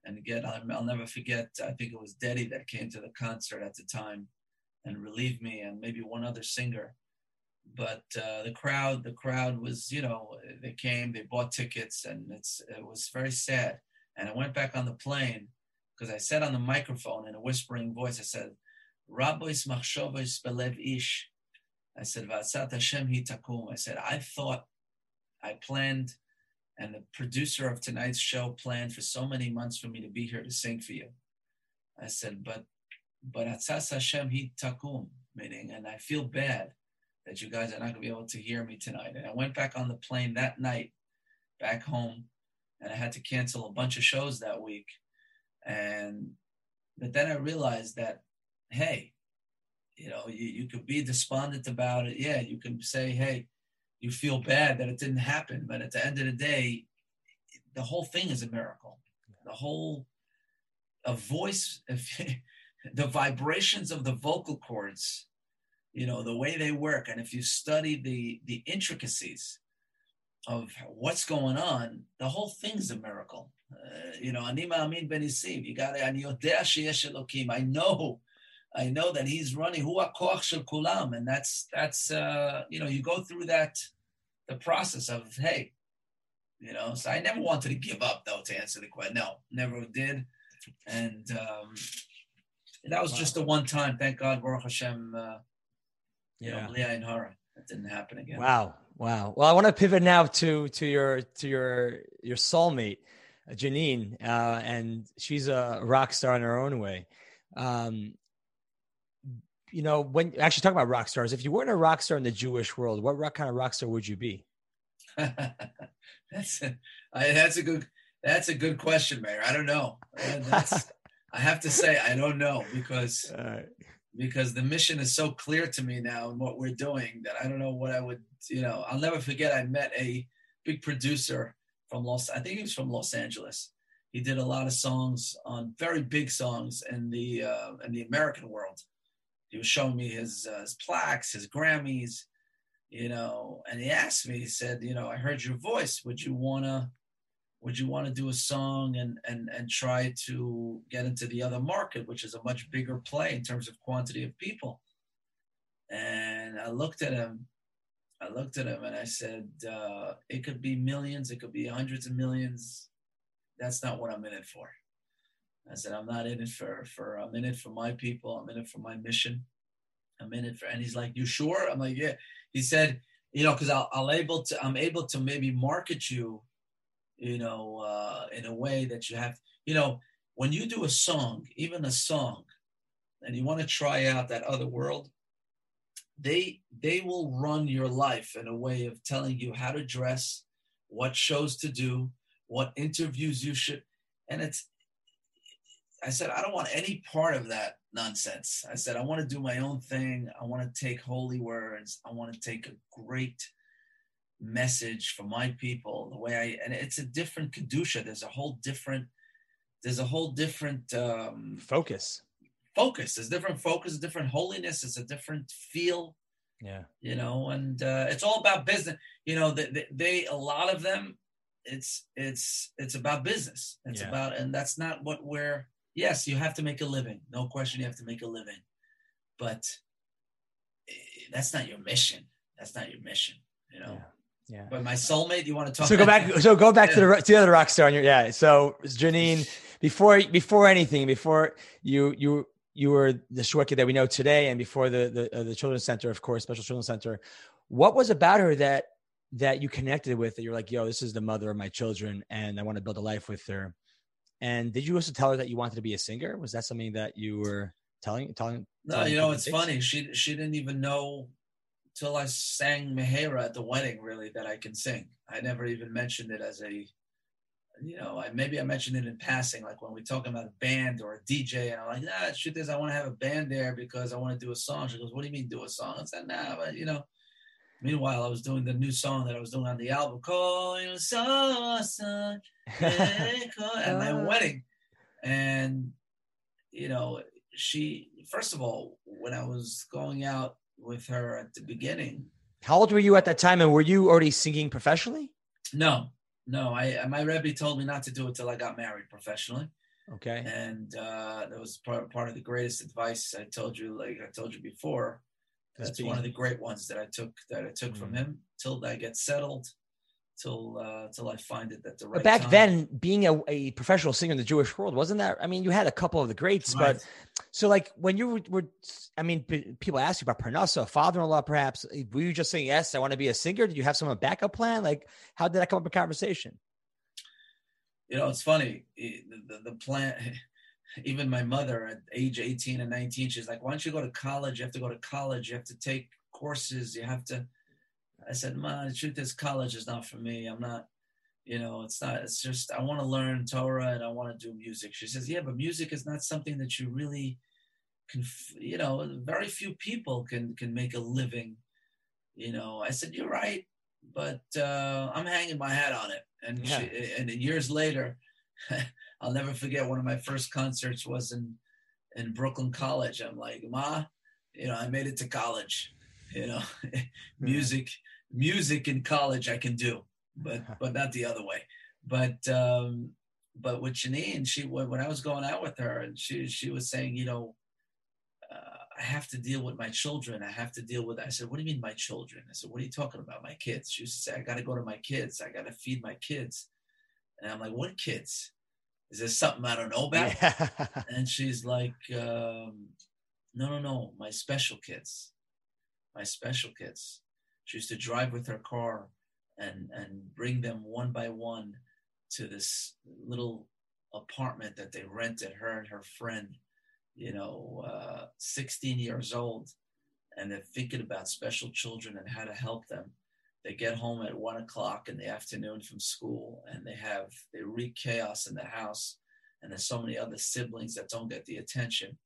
and again, I'll never forget, I think it was Dedi that came to the concert at the time and relieved me and maybe one other singer. But uh, the crowd, the crowd was, you know, they came, they bought tickets and it's, it was very sad. And I went back on the plane because I said on the microphone in a whispering voice, I said, Rabbois machshovis belev ish. I said, Hashem. I said, I thought, I planned and the producer of tonight's show planned for so many months for me to be here to sing for you. I said, but but Atzas Hashem he takum, meaning, and I feel bad that you guys are not gonna be able to hear me tonight. And I went back on the plane that night, back home, and I had to cancel a bunch of shows that week. And but then I realized that, hey, you know, you, you could be despondent about it. Yeah, you can say, hey, you feel bad that it didn't happen. But at the end of the day, the whole thing is a miracle. The whole a voice, if, the vibrations of the vocal cords, you know, the way they work, and if you study the the intricacies of what's going on, the whole thing's a miracle. Uh, you know, Anima Amin Ben You got it. I know I know that he's running Hu shel kulam, and that's that's uh, you know you go through that the process of hey, you know. So I never wanted to give up though to answer the question. No, never did, and um, that was wow. just a one time. Thank God, Baruch Hashem. Uh, you yeah. know, Leah and Hara. That didn't happen again. Wow, wow. Well, I want to pivot now to to your to your your soulmate, Janine, uh, and she's a rock star in her own way. Um, you know, when actually talking about rock stars, if you weren't a rock star in the Jewish world, what rock, kind of rock star would you be? that's a, I, that's a good that's a good question, Meir. I don't know. That's, I have to say I don't know because right. Because the mission is so clear to me now and what we're doing that I don't know what I would you know. I'll never forget. I met a big producer from Los. I think he was from Los Angeles. He did a lot of songs on very big songs in the uh, in the American world he was showing me his, uh, his plaques, his Grammys, you know, and he asked me, he said, you know, I heard your voice. Would you wanna, would you want to do a song and and and try to get into the other market, which is a much bigger play in terms of quantity of people? And I looked at him. I looked at him and I said, uh, "It could be millions. It could be hundreds of millions. That's not what I'm in it for." I said, "I'm not in it for for. I'm in it for my people. I'm in it for my mission. I'm in it for." And he's like, "You sure?" I'm like, "Yeah." He said, "You know, because I'll, I'll able to. I'm able to maybe market you, you know, uh, in a way that you have. You know, when you do a song, even a song, and you want to try out that other world." they they will run your life in a way of telling you how to dress what shows to do what interviews you should and it's i said i don't want any part of that nonsense i said i want to do my own thing i want to take holy words i want to take a great message for my people the way i and it's a different kedusha there's a whole different there's a whole different um focus focus. There's different focus, different holiness. It's a different feel. Yeah. You know, and uh, it's all about business. You know, they, they, a lot of them, it's it's it's about business. It's yeah. about, and that's not what we're. Yes, you have to make a living. No question, you have to make a living, but eh, that's not your mission. That's not your mission. You know. Yeah. Yeah. But my soulmate, you want to talk? So go back. So go back yeah. to the to the other rock star. On your, yeah. So Janine, before before anything, before you you you were the Shwekey that we know today, and before the the, uh, the Children's Center, of course, Special Children's Center. What was about her that that you connected with? That you're like, yo, this is the mother of my children, and I want to build a life with her. And did you also tell her that you wanted to be a singer? Was that something that you were telling telling? No, telling you know, it's funny. She she didn't even know till I sang Mehera at the wedding, really, that I can sing. I never even mentioned it as a you know, I, maybe I mentioned it in passing, like when we talk about a band or a DJ, and I'm like, nah, truth is, I want to have a band there because I want to do a song. She goes, what do you mean do a song? I said, nah, but you know. Meanwhile, I was doing the new song that I was doing on the album, Call You Son, at my ah. wedding. And, you know, she, first of all, when I was going out with her at the beginning. How old were you at that time? And were you already singing professionally? No, no, I my Rebbe told me not to do it till I got married professionally. Okay. And uh, that was part part of the greatest advice I told you. Like I told you before, that's, that's one of the great ones that I took that I took mm-hmm. from him till I get settled, till uh, till I find it at the right. But back time. then, being a, a, professional singer in the Jewish world wasn't that? I mean, you had a couple of the greats, right. but so like when you were, were I mean, people ask you about Parnassa, father-in-law, perhaps. Were you just saying yes? I want to be a singer. Did you have some backup plan? Like, how did that come up in conversation? You know, it's funny. The, the, the plan. Even my mother at age 18 and 19, she's like, "Why don't you go to college? You have to go to college. You have to take courses. You have to." I said, "Ma, the truth is, college is not for me. I'm not, you know, it's not. It's just I want to learn Torah and I want to do music." She says, "Yeah, but music is not something that you really can. You know, very few people can can make a living." You know, I said, "You're right, but uh, I'm hanging my hat on it." And yeah. she, and years later, I'll never forget one of my first concerts was in in Brooklyn College. I'm like, "Ma, you know, I made it to college." You know music music in college I can do, but but not the other way. But um, but with Janine, she when I was going out with her, and she she was saying, you know, uh, I have to deal with my children. I have to deal with. I said, what do you mean my children? I said, what are you talking about? My kids. She used to say, I got to go to my kids. I got to feed my kids. And I'm like, what kids? Is there something I don't know about? Yeah. And she's like, um, no, no, no, my special kids, my special kids. She used to drive with her car and and bring them one by one to this little apartment that they rented. Her and her friend, you know, uh, 16 years old, and they're thinking about special children and how to help them. They get home at one o'clock in the afternoon from school, and they have they wreak chaos in the house. And there's so many other siblings that don't get the attention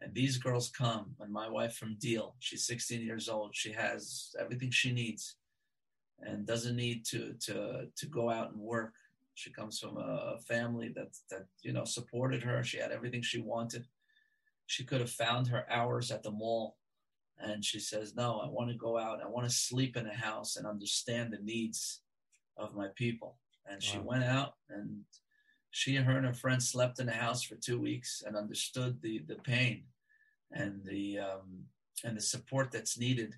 and these girls come, and my wife from Deal, she's 16 years old. She has everything she needs and doesn't need to, to, to go out and work. She comes from a family that, that, you know, supported her. She had everything she wanted. She could have found her hours at the mall. And she says, no, I want to go out. I want to sleep in a house and understand the needs of my people. And she went out and she and her and her friends slept in the house for two weeks and understood the the pain and the um, and the support that's needed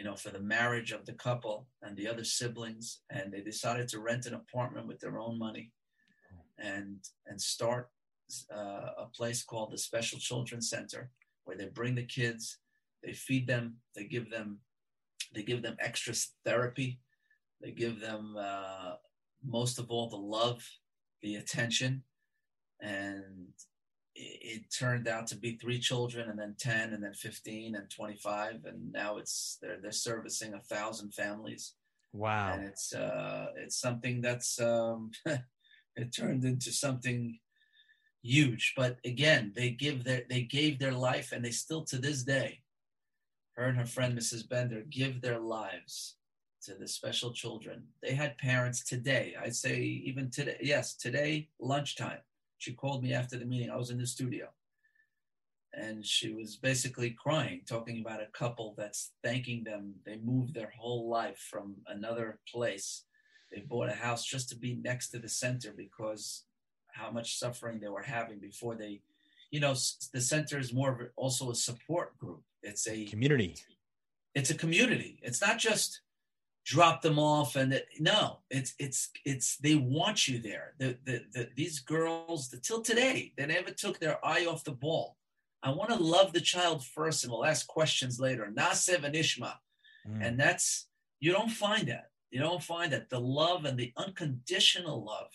you know, for the marriage of the couple and the other siblings, and they decided to rent an apartment with their own money, and and start uh, a place called the Special Children's Center, where they bring the kids, they feed them, they give them, they give them extra therapy, they give them uh, most of all the love, the attention, and it, turned out to be three children and then 10 and then 15 and 25 and now it's they're they're servicing a thousand families. Wow. And it's uh it's something that's um it turned into something huge. But again they give their they gave their life and they still to this day her and her friend mrs bender give their lives to the special children they had parents today i'd say even today yes today lunchtime she called me after the meeting. I was in the studio. And she was basically crying, talking about a couple that's thanking them. They moved their whole life from another place. They bought a house just to be next to the center because how much suffering they were having before they, you know, the center is more of also a support group. It's a community. It's a community. It's not just drop them off and that no it's it's it's they want you there. The, the, the these girls the, till today they never took their eye off the ball. I want to love the child first and we'll ask questions later. Na'aseh v'nishma. Mm. and that's you don't find that. You don't find that. The love and the unconditional love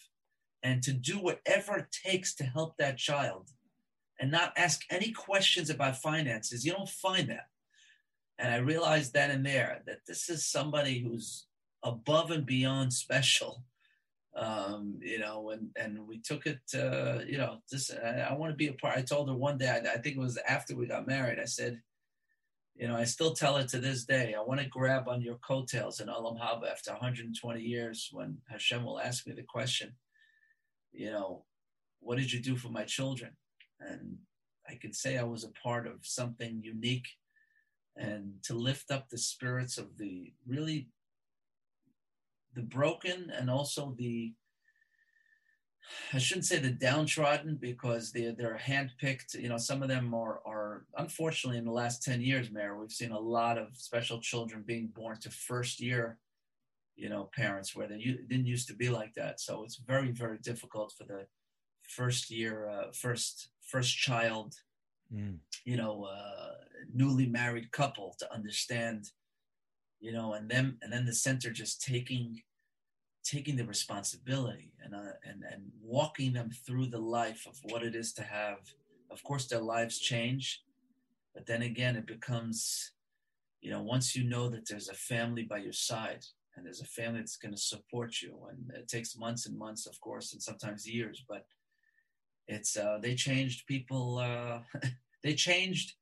and to do whatever it takes to help that child and not ask any questions about finances. You don't find that and I realized then and there that this is somebody who's above and beyond special. Um, you know, and, and we took it, uh, you know, this, I, I want to be a part. I told her one day, I, I think it was after we got married, I said, you know, I still tell it to this day. I want to grab on your coattails in Olam Haba after 120 years when Hashem will ask me the question, you know, what did you do for my children? And I can say I was a part of something unique and to lift up the spirits of the really the broken and also the I shouldn't say the downtrodden because they're they're handpicked. You know, some of them are are unfortunately in the last ten years, Meir, we've seen a lot of special children being born to first year, you know, parents where they didn't used to be like that. So it's very very difficult for the first year, uh, first first child mm. you know, uh, newly married couple to understand, you know, and then and then the center just taking taking the responsibility and uh, and and walking them through the life of what it is to have. Of course, their lives change, but then again, it becomes, you know, once you know that there's a family by your side and there's a family that's going to support you, and it takes months and months, of course, and sometimes years, but it's uh, they changed people. Uh, they changed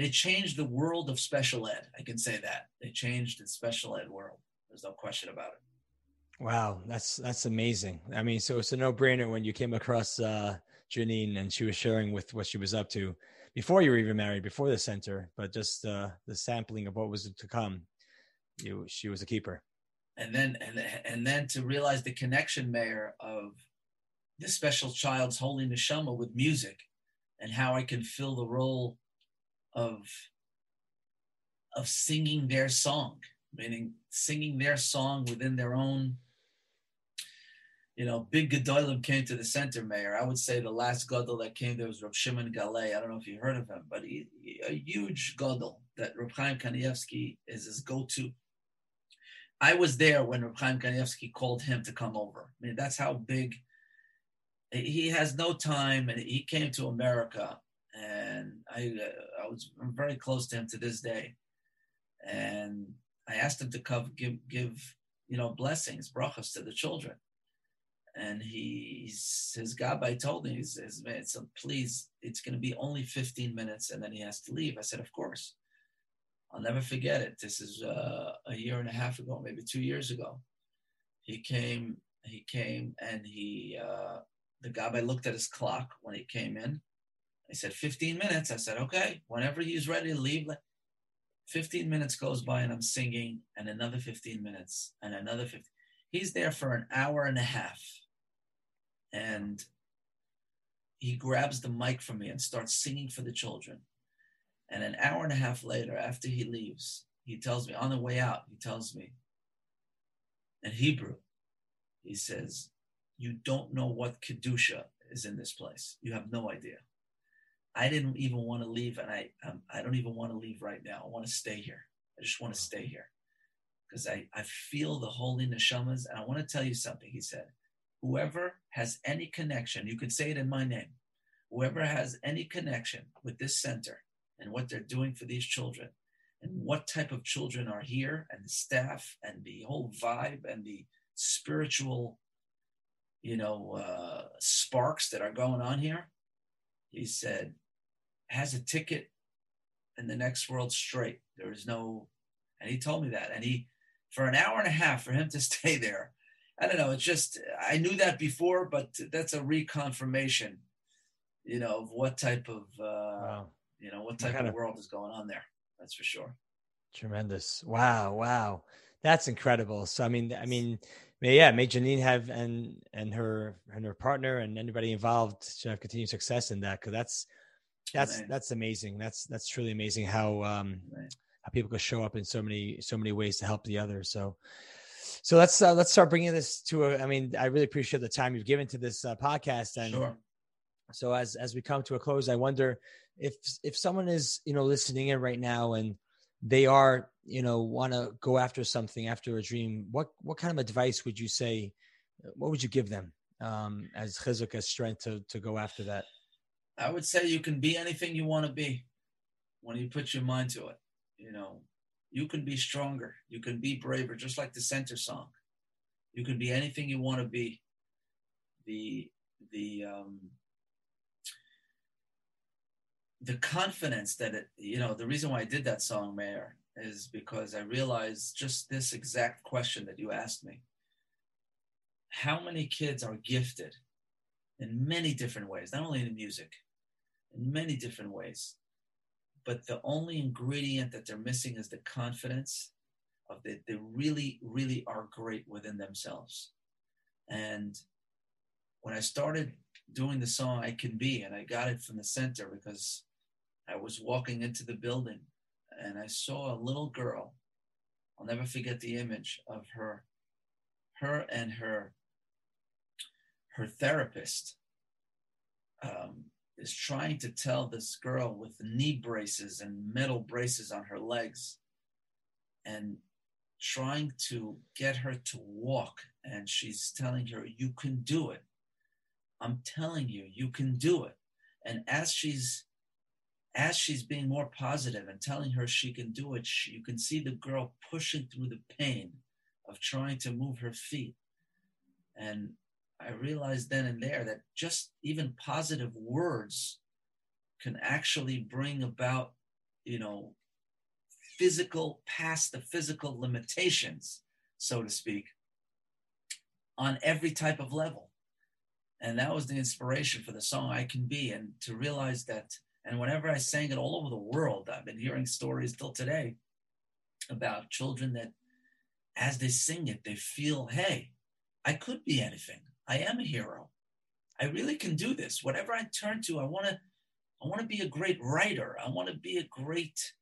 they changed the world of special ed. I can say that they changed the special ed world. There's no question about it. Wow, that's that's amazing. I mean, so it's a no brainer when you came across uh, Janine and she was sharing with what she was up to before you were even married, before the center, but just uh, the sampling of what was to come. You, she was a keeper. And then and and then to realize the connection, Meir, of the special child's holy neshama with music and how I can fill the role of of singing their song, meaning singing their song within their own. You know, big Gedolim came to the center, Meir. I would say the last Gadol that came there was Rav Shimon Galai I don't know if you heard of him, but he, a huge Gadol that Rav Chaim Kanievsky is his go-to. I was there when Rav Chaim Kanievsky called him to come over. I mean, that's how big he has no time, and he came to America, and I uh, I was I'm very close to him to this day, and I asked him to come give give you know blessings, brachas to the children, and he his gabbai told me he says, "Man, so please, it's going to be only 15 minutes, and then he has to leave." I said, "Of course." I'll never forget it. This is uh, a year and a half ago, maybe two years ago. He came. He came and he uh, the gabbai looked at his clock when he came in. He said, 15 minutes. I said, okay, whenever he's ready to leave. 15 minutes goes by and I'm singing, and another 15 minutes, and another 15. He's there for an hour and a half. And he grabs the mic from me and starts singing for the children. And an hour and a half later, after he leaves, he tells me on the way out, he tells me in Hebrew, he says, You don't know what Kedusha is in this place. You have no idea. I didn't even want to leave, and I um, I don't even want to leave right now. I want to stay here. I just want to stay here because I, I feel the holy neshamas. And I want to tell you something. He said, Whoever has any connection, you could say it in my name, whoever has any connection with this center and what they're doing for these children, and what type of children are here, and the staff, and the whole vibe, and the spiritual, you know, uh, sparks that are going on here, he said, has a ticket in the next world straight. There is no, and he told me that. And he, for an hour and a half, for him to stay there, I don't know. It's just, I knew that before, but that's a reconfirmation, you know, of what type of, uh, wow. you know, what type of world is going on there. That's for sure. Tremendous. Wow. Wow. That's incredible. So, I mean, I mean, yeah, may Janine have and and her and her partner and anybody involved should have continued success in that because that's that's that's amazing. That's that's truly amazing how um how people can show up in so many so many ways to help the others. So so let's uh, let's start bringing this to a. I mean, I really appreciate the time you've given to this uh, podcast and. Sure. So as as we come to a close, I wonder if if someone is you know listening in right now and they are you know want to go after something after a dream what what kind of advice would you say what would you give them um as chizuk as strength to to go after that? I would say you can be anything you want to be when you put your mind to it you know. You can be stronger you can be braver just like the center song. You can be anything you want to be. The the um the confidence that it, you know, the reason why I did that song, Meir, is because I realized just this exact question that you asked me. How many kids are gifted in many different ways, not only in music, in many different ways, but the only ingredient that they're missing is the confidence of that they really, really are great within themselves. And when I started doing the song I Can Be, and I got it from the center because I was walking into the building and I saw a little girl. I'll never forget the image of her, her and her, her therapist um, is trying to tell this girl with knee braces and metal braces on her legs and trying to get her to walk. And she's telling her, You can do it. I'm telling you, you can do it. And as she's as she's being more positive and telling her she can do it, she, you can see the girl pushing through the pain of trying to move her feet. And I realized then and there that just even positive words can actually bring about, you know, physical, past the physical limitations, so to speak, on every type of level. And that was the inspiration for the song I Can Be. And to realize that and whenever I sang it all over the world, I've been hearing stories till today about children that, as they sing it, they feel, hey, I could be anything. I am a hero. I really can do this. Whatever I turn to, I want to. I want to be a great writer. I want to be a great.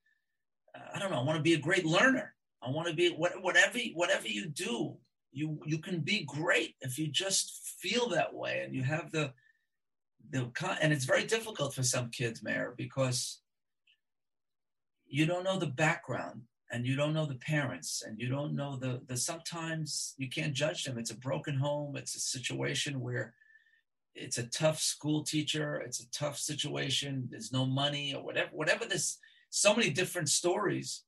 Uh, I don't know. I want to be a great learner. I want to be what, whatever whatever you do. You you can be great if you just feel that way and you have the the and it's very difficult for some kids, Meir, because you don't know the background and you don't know the parents and you don't know the the sometimes you can't judge them. It's a broken home. It's a situation where it's a tough school teacher. It's a tough situation. There's no money or whatever. Whatever this, so many different stories.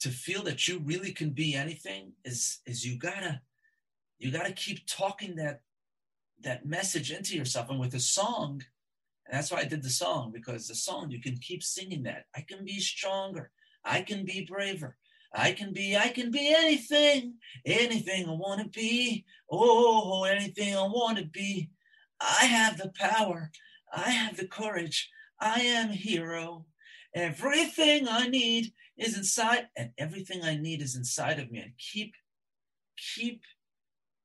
To feel that you really can be anything is is you gotta you gotta keep talking that that message into yourself. And with a song, and that's why I did the song, because the song, you can keep singing that. I can be stronger. I can be braver. I can be, I can be anything, anything I want to be. Oh, anything I want to be. I have the power. I have the courage. I am hero. Everything I need is inside, and everything I need is inside of me. And keep, keep,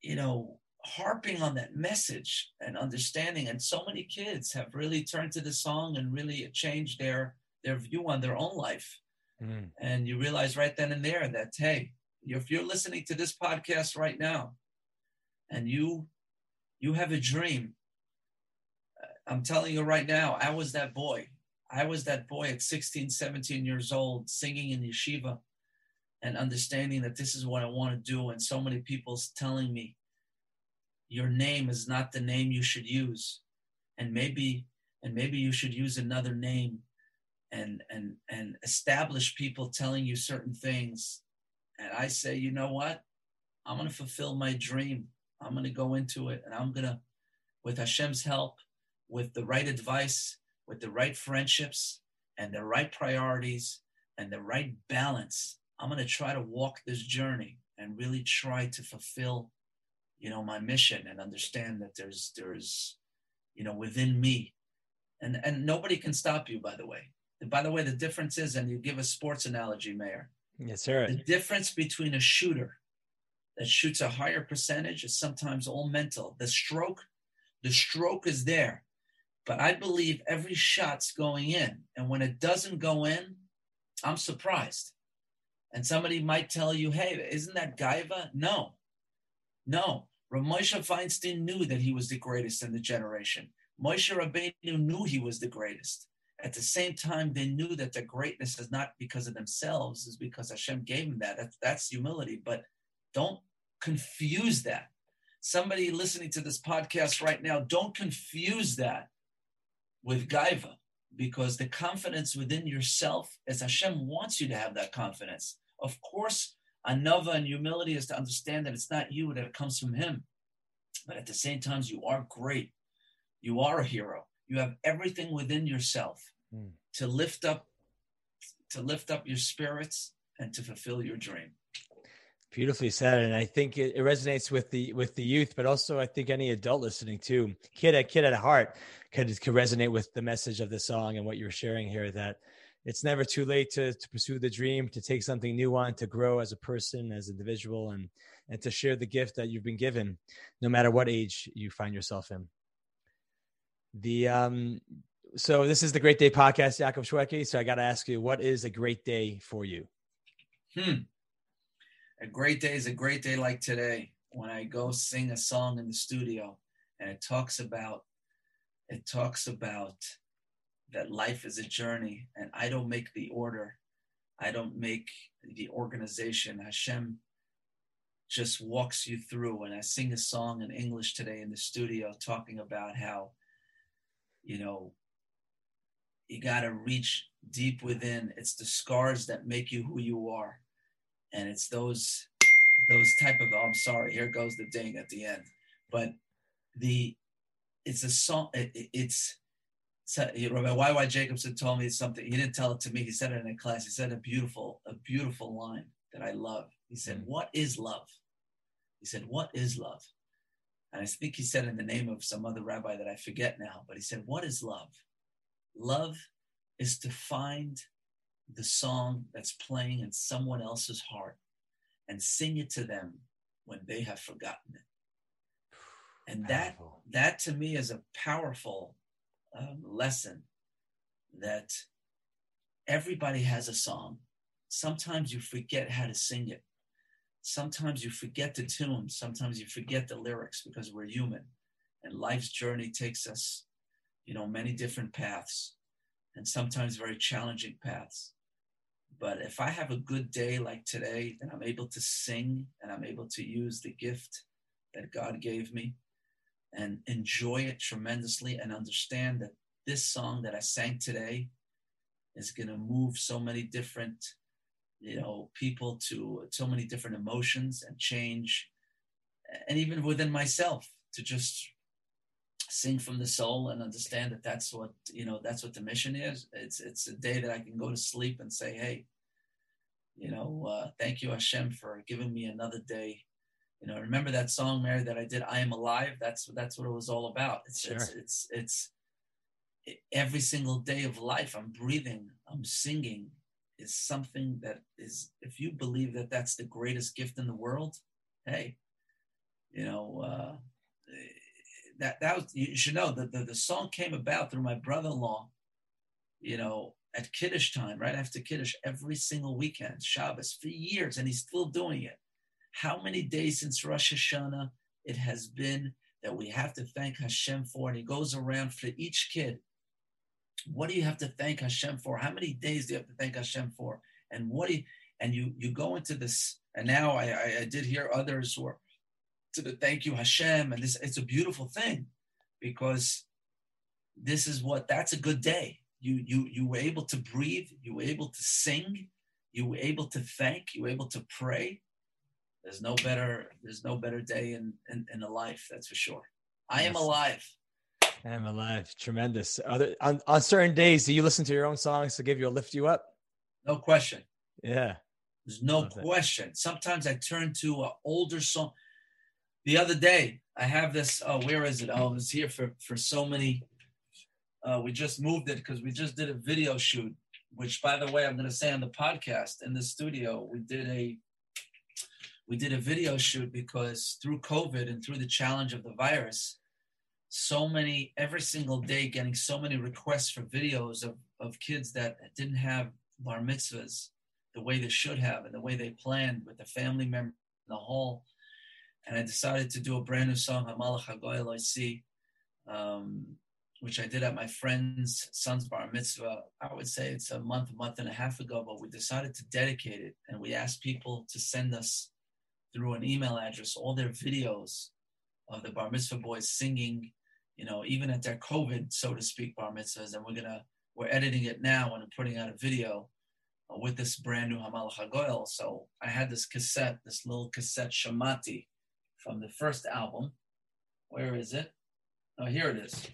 you know, harping on that message and understanding. And so many kids have really turned to the song and really changed their their view on their own life. Mm. And you realize right then and there that, hey, if you're listening to this podcast right now and you you have a dream uh, i'm telling you right now i was that boy. I was that boy at 16 17 years old singing in yeshiva and understanding that this is what i want to do. And so many people's telling me your name is not the name you should use. And maybe and maybe you should use another name and and and establish people telling you certain things. And i say you know what? I'm going to fulfill my dream. I'm going to go into it and i'm going to with hashem's help with the right advice with the right friendships and the right priorities and the right balance i'm going to try to walk this journey and really try to fulfill you know my mission and understand that there's there's you know within me and and nobody can stop you by the way by the way, the difference is, and you give a sports analogy, Meir Yes, sir. The difference between a shooter that shoots a higher percentage is sometimes all mental. The stroke, the stroke is there, but I believe every shot's going in, and when it doesn't go in, I'm surprised. And somebody might tell you, "Hey, isn't that Gaiva?" No, no. Rav Moshe Feinstein knew that he was the greatest in the generation. Moshe Rabbeinu knew he was the greatest. At the same time, they knew that their greatness is not because of themselves, is because Hashem gave them that. That's, that's humility. But don't confuse that. Somebody listening to this podcast right now, don't confuse that with gaiva, because the confidence within yourself, as Hashem wants you to have that confidence. Of course, anava and humility is to understand that it's not you, that it comes from Him. But at the same time, you are great. You are a hero. You have everything within yourself mm. to lift up to lift up your spirits and to fulfill your dream. Beautifully said, and I think it, it, resonates with the with the youth, but also I think any adult listening too, kid at kid at heart, could could resonate with the message of the song and what you're sharing here. That it's never too late to to pursue the dream, to take something new on, to grow as a person, as an individual, and and to share the gift that you've been given, no matter what age you find yourself in. The um, so this is the Great Day podcast, Yaakov Shwekey. So I got to ask you, what is a great day for you? Hmm. A great day is a great day like today when I go sing a song in the studio and it talks about it talks about that life is a journey and I don't make the order. I don't make the organization. Hashem just walks you through. And I sing a song in English today in the studio talking about how you know, you got to reach deep within. It's the scars that make you who you are. And it's those those type of oh, I'm sorry, here goes the ding at the end. But the it's a song it, it's so, Rabbi Y.Y. Jacobson told me something. He didn't tell it to me. He said it in a class. He said a beautiful, a beautiful line that I love. He said, mm. "What is love?" He said, "What is love?" And I think he said in the name of some other rabbi that I forget now, but he said, What is love? Love is to find the song that's playing in someone else's heart and sing it to them when they have forgotten it. And that, that to me is a powerful um, lesson that everybody has a song. Sometimes you forget how to sing it sometimes you forget the tune, sometimes you forget the lyrics because we're human. And life's journey takes us, you know, many different paths and sometimes very challenging paths. But if I have a good day like today, then I'm able to sing and I'm able to use the gift that God gave me and enjoy it tremendously and understand that this song that I sang today is going to move so many different you know people to so many different emotions and change and even within myself to just sing from the soul and understand that that's what you know that's what the mission is. It's it's a day that i can go to sleep and say hey you know uh, thank you hashem for giving me another day you know remember that song Meir that i did i am alive that's that's what it was all about it's sure. it's, it's it's every single day of life i'm breathing i'm singing is something that is, if you believe that that's the greatest gift in the world, hey, you know, uh, that that was you should know that the, the song came about through my brother-in-law, you know, at Kiddush time, right after Kiddush, every single weekend, Shabbos, for years, and he's still doing it. How many days since Rosh Hashanah it has been that we have to thank Hashem for? And he goes around for each kid. What do you have to thank Hashem for? How many days do you have to thank Hashem for? And what do you, and you you go into this, and now I, I, I did hear others who are to the thank you Hashem, and this it's a beautiful thing because this is what that's a good day you you you were able to breathe you were able to sing you were able to thank you were able to pray there's no better there's no better day in in, in a life that's for sure. I am alive. I am alive. Tremendous. Other, on, on certain days do you listen to your own songs to give you a lift you up? No question. Yeah. There's no question. Sometimes i turn to an older song. The other day i have this oh where is it? Oh it's here for for so many. Uh, we just moved it because we just did a video shoot, which, by the way, I'm going to say on the podcast in the studio, we did a we did a video shoot because through COVID and through the challenge of the virus, so many every single day getting so many requests for videos of, of kids that didn't have bar mitzvahs the way they should have and the way they planned with the family member in the hall. And I decided to do a brand new song, Hamalach Hagoel Osi. Um, which I did at my friend's son's bar mitzvah. I would say it's a month, month and a half ago, but we decided to dedicate it and we asked people to send us through an email address all their videos of the bar mitzvah boys singing, you know, even at their COVID, so to speak, bar mitzvahs. And we're gonna we're editing it now and putting out a video uh, with this brand new Hamalach Hagoel. So I had this cassette, this little cassette Shomati from the first album. Where is it? Oh, here it is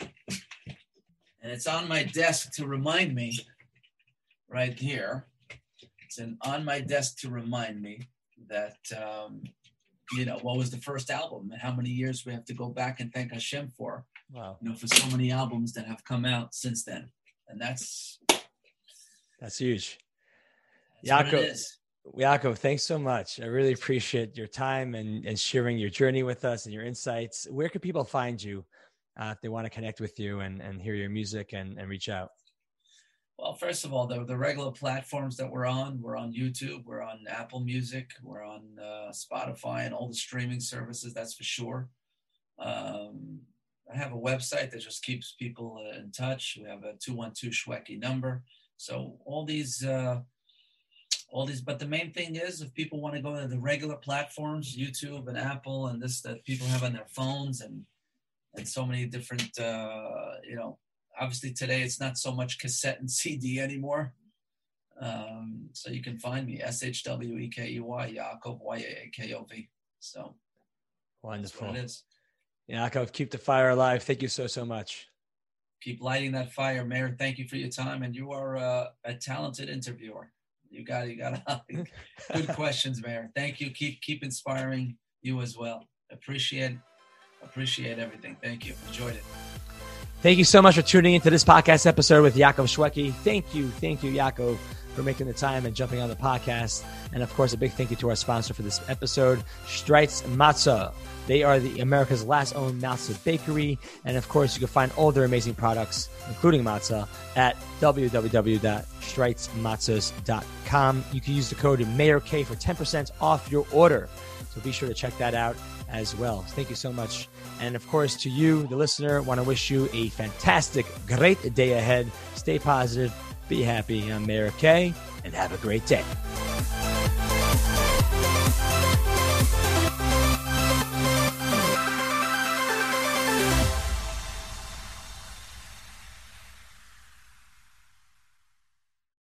and it's on my desk to remind me right here. It's an, on my desk to remind me that um, you know what was the first album and how many years we have to go back and thank Hashem for. Wow. You know, for so many albums that have come out since then, and that's that's huge. That's Yaakov, Yaakov, thanks so much. I really appreciate your time and, and sharing your journey with us and your insights. Where can people find you? uh, if they want to connect with you and, and hear your music and, and reach out? Well, first of all, the, the regular platforms that we're on, we're on YouTube, we're on Apple Music, we're on uh, Spotify, and all the streaming services. That's for sure. Um, I have a website that just keeps people uh, in touch. We have a two one two Shwekey number. So all these, uh, all these. But the main thing is, if people want to go to the regular platforms, YouTube and Apple, and this that people have on their phones and and so many different uh, you know obviously today it's not so much cassette and cd anymore. Um, so you can find me s-h-w-e-k-e-y yaakov y-a-a-k-o-v so wonderful. it is. Yaakov keep the fire alive. Thank you so so much. Keep lighting that fire Meir. Thank you for your time. And you are uh, a talented interviewer. You got you got good questions Meir. Thank you. Keep keep inspiring you as well. Appreciate Appreciate everything. Thank you. Enjoyed it. Thank you so much for tuning into this podcast episode with Yaakov Shwekey. Thank you, thank you, Yaakov, for making the time and jumping on the podcast. And of course, a big thank you to our sponsor for this episode, Streit's Matzah. They are the America's last owned matzah bakery. And of course, you can find all their amazing products, including matzah, at www.streitsmatzos.com. You can use the code MAYORK for 10% off your order. So be sure to check that out as well. Thank you so much. And of course, to you, the listener, want to wish you a fantastic, great day ahead. Stay positive, be happy. I'm Meir Kay, and have a great day.